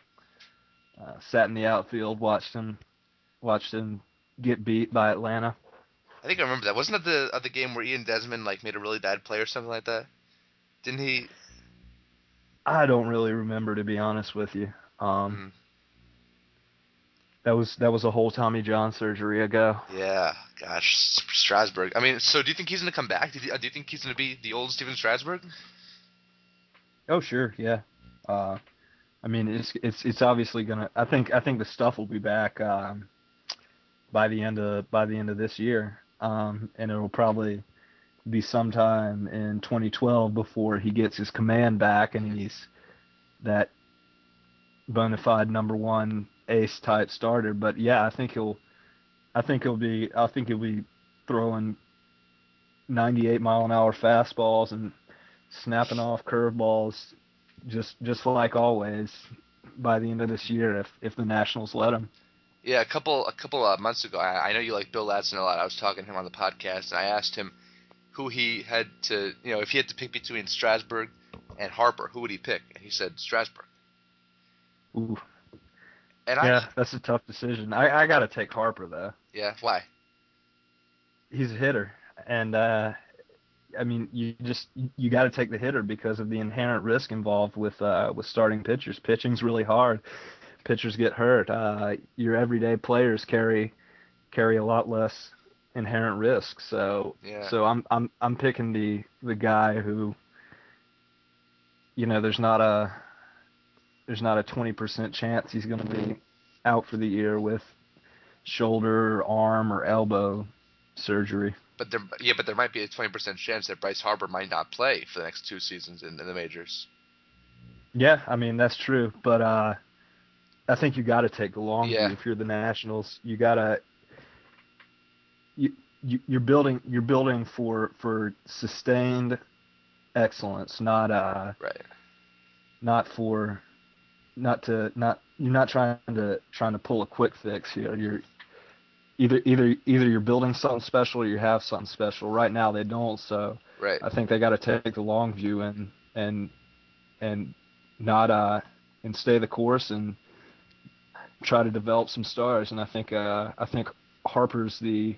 Uh, sat in the outfield, watched him watched him get beat by Atlanta. I think I remember that. Wasn't that the other game where Ian Desmond like made a really bad play or something like that? Didn't he? I don't really remember to be honest with you. Um Mhm. that was that was a whole Tommy John surgery ago. Yeah, gosh, Strasburg. I mean, so do you think he's gonna come back? Do you, do you think he's gonna be the old Stephen Strasburg? Oh sure, yeah. Uh I mean it's it's it's obviously gonna I think I think the stuff will be back um by the end of by the end of this year. Um and it'll probably be sometime in 2012 before he gets his command back and he's that bona fide number one ace type starter. But yeah, I think he'll, I think he'll be, I think he'll be throwing 98 mile an hour fastballs and snapping off curveballs, just just like always. By the end of this year, if if the Nationals let him. Yeah, a couple a couple uh, months ago, I, I know you like Bill Ladson a lot. I was talking to him on the podcast, and I asked him who he had to, you know, if he had to pick between Strasburg and Harper, who would he pick? And he said Strasburg. Ooh. And yeah, I, that's a tough decision. I I gotta take Harper though. yeah, why? He's a hitter, and uh, I mean, you just you got to take the hitter because of the inherent risk involved with uh, with starting pitchers. Pitching's really hard. Pitchers get hurt. Uh, your everyday players carry carry a lot less inherent risk. So Yeah. so I'm I'm I'm picking the the guy who you know there's not a there's not a 20% chance he's going to be out for the year with shoulder, arm, or elbow surgery. But there, yeah, but there might be a twenty percent chance that Bryce Harper might not play for the next two seasons in, in the majors. Yeah, I mean that's true, but uh, I think you got to take the long Yeah. view. If you're the Nationals, you gotta you, you you're building you're building for for sustained excellence, not uh Right. not for not to not you're not trying to trying to pull a quick fix here. You're either either either you're building something special or you have something special. Right now they don't, so Right. I think they got to take the long view and and and not uh and stay the course and try to develop some stars. And I think uh I think Harper's the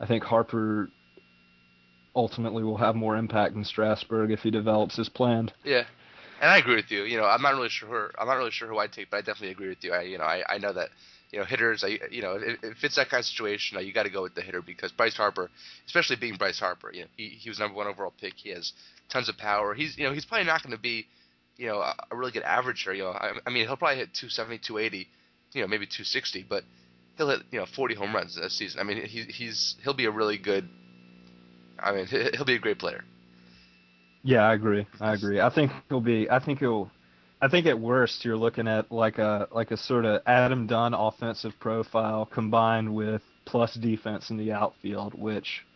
I think Harper ultimately will have more impact than Strasburg if he develops as planned. Yeah, and I agree with you. You know, I'm not really sure who I'm not really sure who I'd take, but I definitely agree with you. I you know I, I know that you know hitters. You know if, if it's that kind of situation, you got to go with the hitter because Bryce Harper, especially being Bryce Harper, you know he he was number one overall pick. He has tons of power. He's you know he's probably not going to be you know a, a really good average here. You know I, I mean he'll probably hit 270, 280, you know maybe 260, but he'll hit you know 40 home runs this season. I mean he, he's he'll be a really good. I mean he'll be a great player. Yeah, I agree. I agree. I think he'll be. I think he'll. I think at worst you're looking at like a like a sort of Adam Dunn offensive profile combined with plus defense in the outfield, which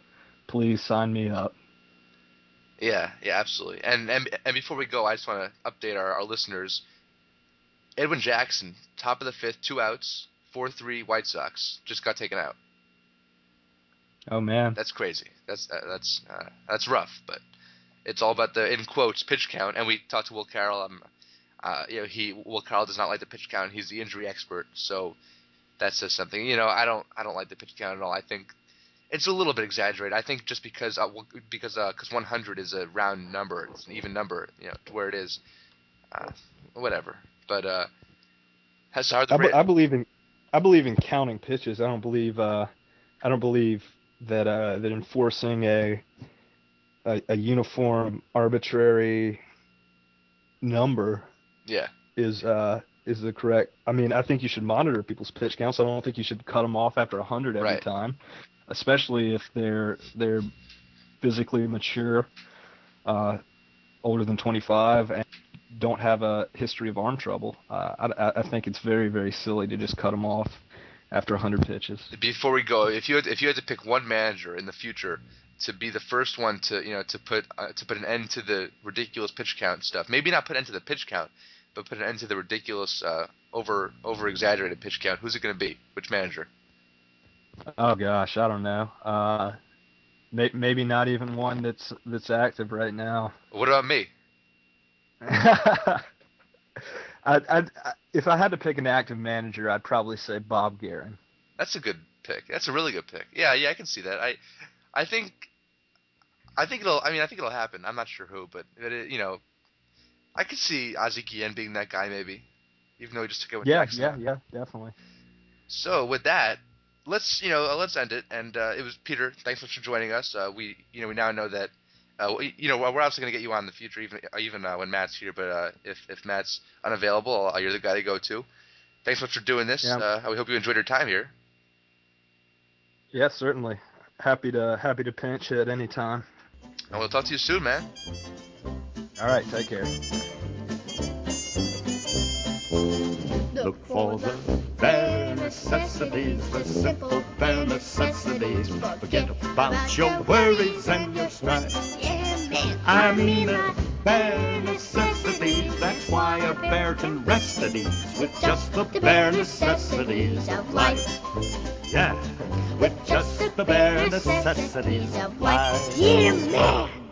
please sign me up. Yeah, yeah, absolutely. And and and before we go, I just want to update our, our listeners. Edwin Jackson, top of the fifth, two outs, four three White Sox, just got taken out. Oh man. That's crazy. That's uh, that's uh, that's rough, but it's all about the in quotes pitch count. And we talked to Will Carroll. Um, uh, you know, he Will Carroll does not like the pitch count. He's the injury expert, so that says something. You know, I don't I don't like the pitch count at all. I think it's a little bit exaggerated. I think just because uh, w- because uh, cause 100 is a round number, it's an even number, you know, to where it is, uh, whatever. But uh, has are the I, be- Ra- I believe in I believe in counting pitches. I don't believe uh I don't believe that uh that enforcing a a, a uniform arbitrary number yeah is uh is the correct. I mean, I think you should monitor people's pitch counts. I don't think you should cut them off after 100 every Right. time, especially if they're they're physically mature, uh, older than 25, and don't have a history of arm trouble. Uh, I, I- think it's very very silly to just cut them off after 100 pitches. before we go, if you had, if you had to pick one manager in the future to be the first one to you know to put uh, to put an end to the ridiculous pitch count stuff, maybe not put an end to the pitch count, but put an end to the ridiculous uh, over over exaggerated pitch count. Who's it going to be? Which manager? Oh gosh, I don't know. Uh, may, maybe not even one that's that's active right now. What about me? I, I, if I had to pick an active manager, I'd probably say Bob Geren. That's a good pick. That's a really good pick. Yeah, yeah, I can see that. I, I think, I think it'll. I mean, I think it'll happen. I'm not sure who, but but it, you know, I could see Ozzie Guillen being that guy maybe, even though he just took it with Yeah, Jackson. yeah, yeah, yeah, definitely. So with that, let's you know let's end it. And uh, it was Peter. Thanks for joining us. Uh, we you know we now know that. Uh, you know, we're obviously going to get you on in the future, even even uh, when Matt's here. But uh, if if Matt's unavailable, uh, you're the guy to go to. Thanks so much for doing this. Yeah. Uh, we hope you enjoyed your time here. Yeah, certainly. happy to happy to pinch hit anytime. And we'll talk to you soon, man. All right, take care. Look for the bare necessities, the simple bare necessities. Forget about your worries and your strife. Yeah, man. I mean the bare necessities. That's why a bear can rest at ease with just the bare necessities of life. Yeah, with just the bare necessities of life. Yeah, man.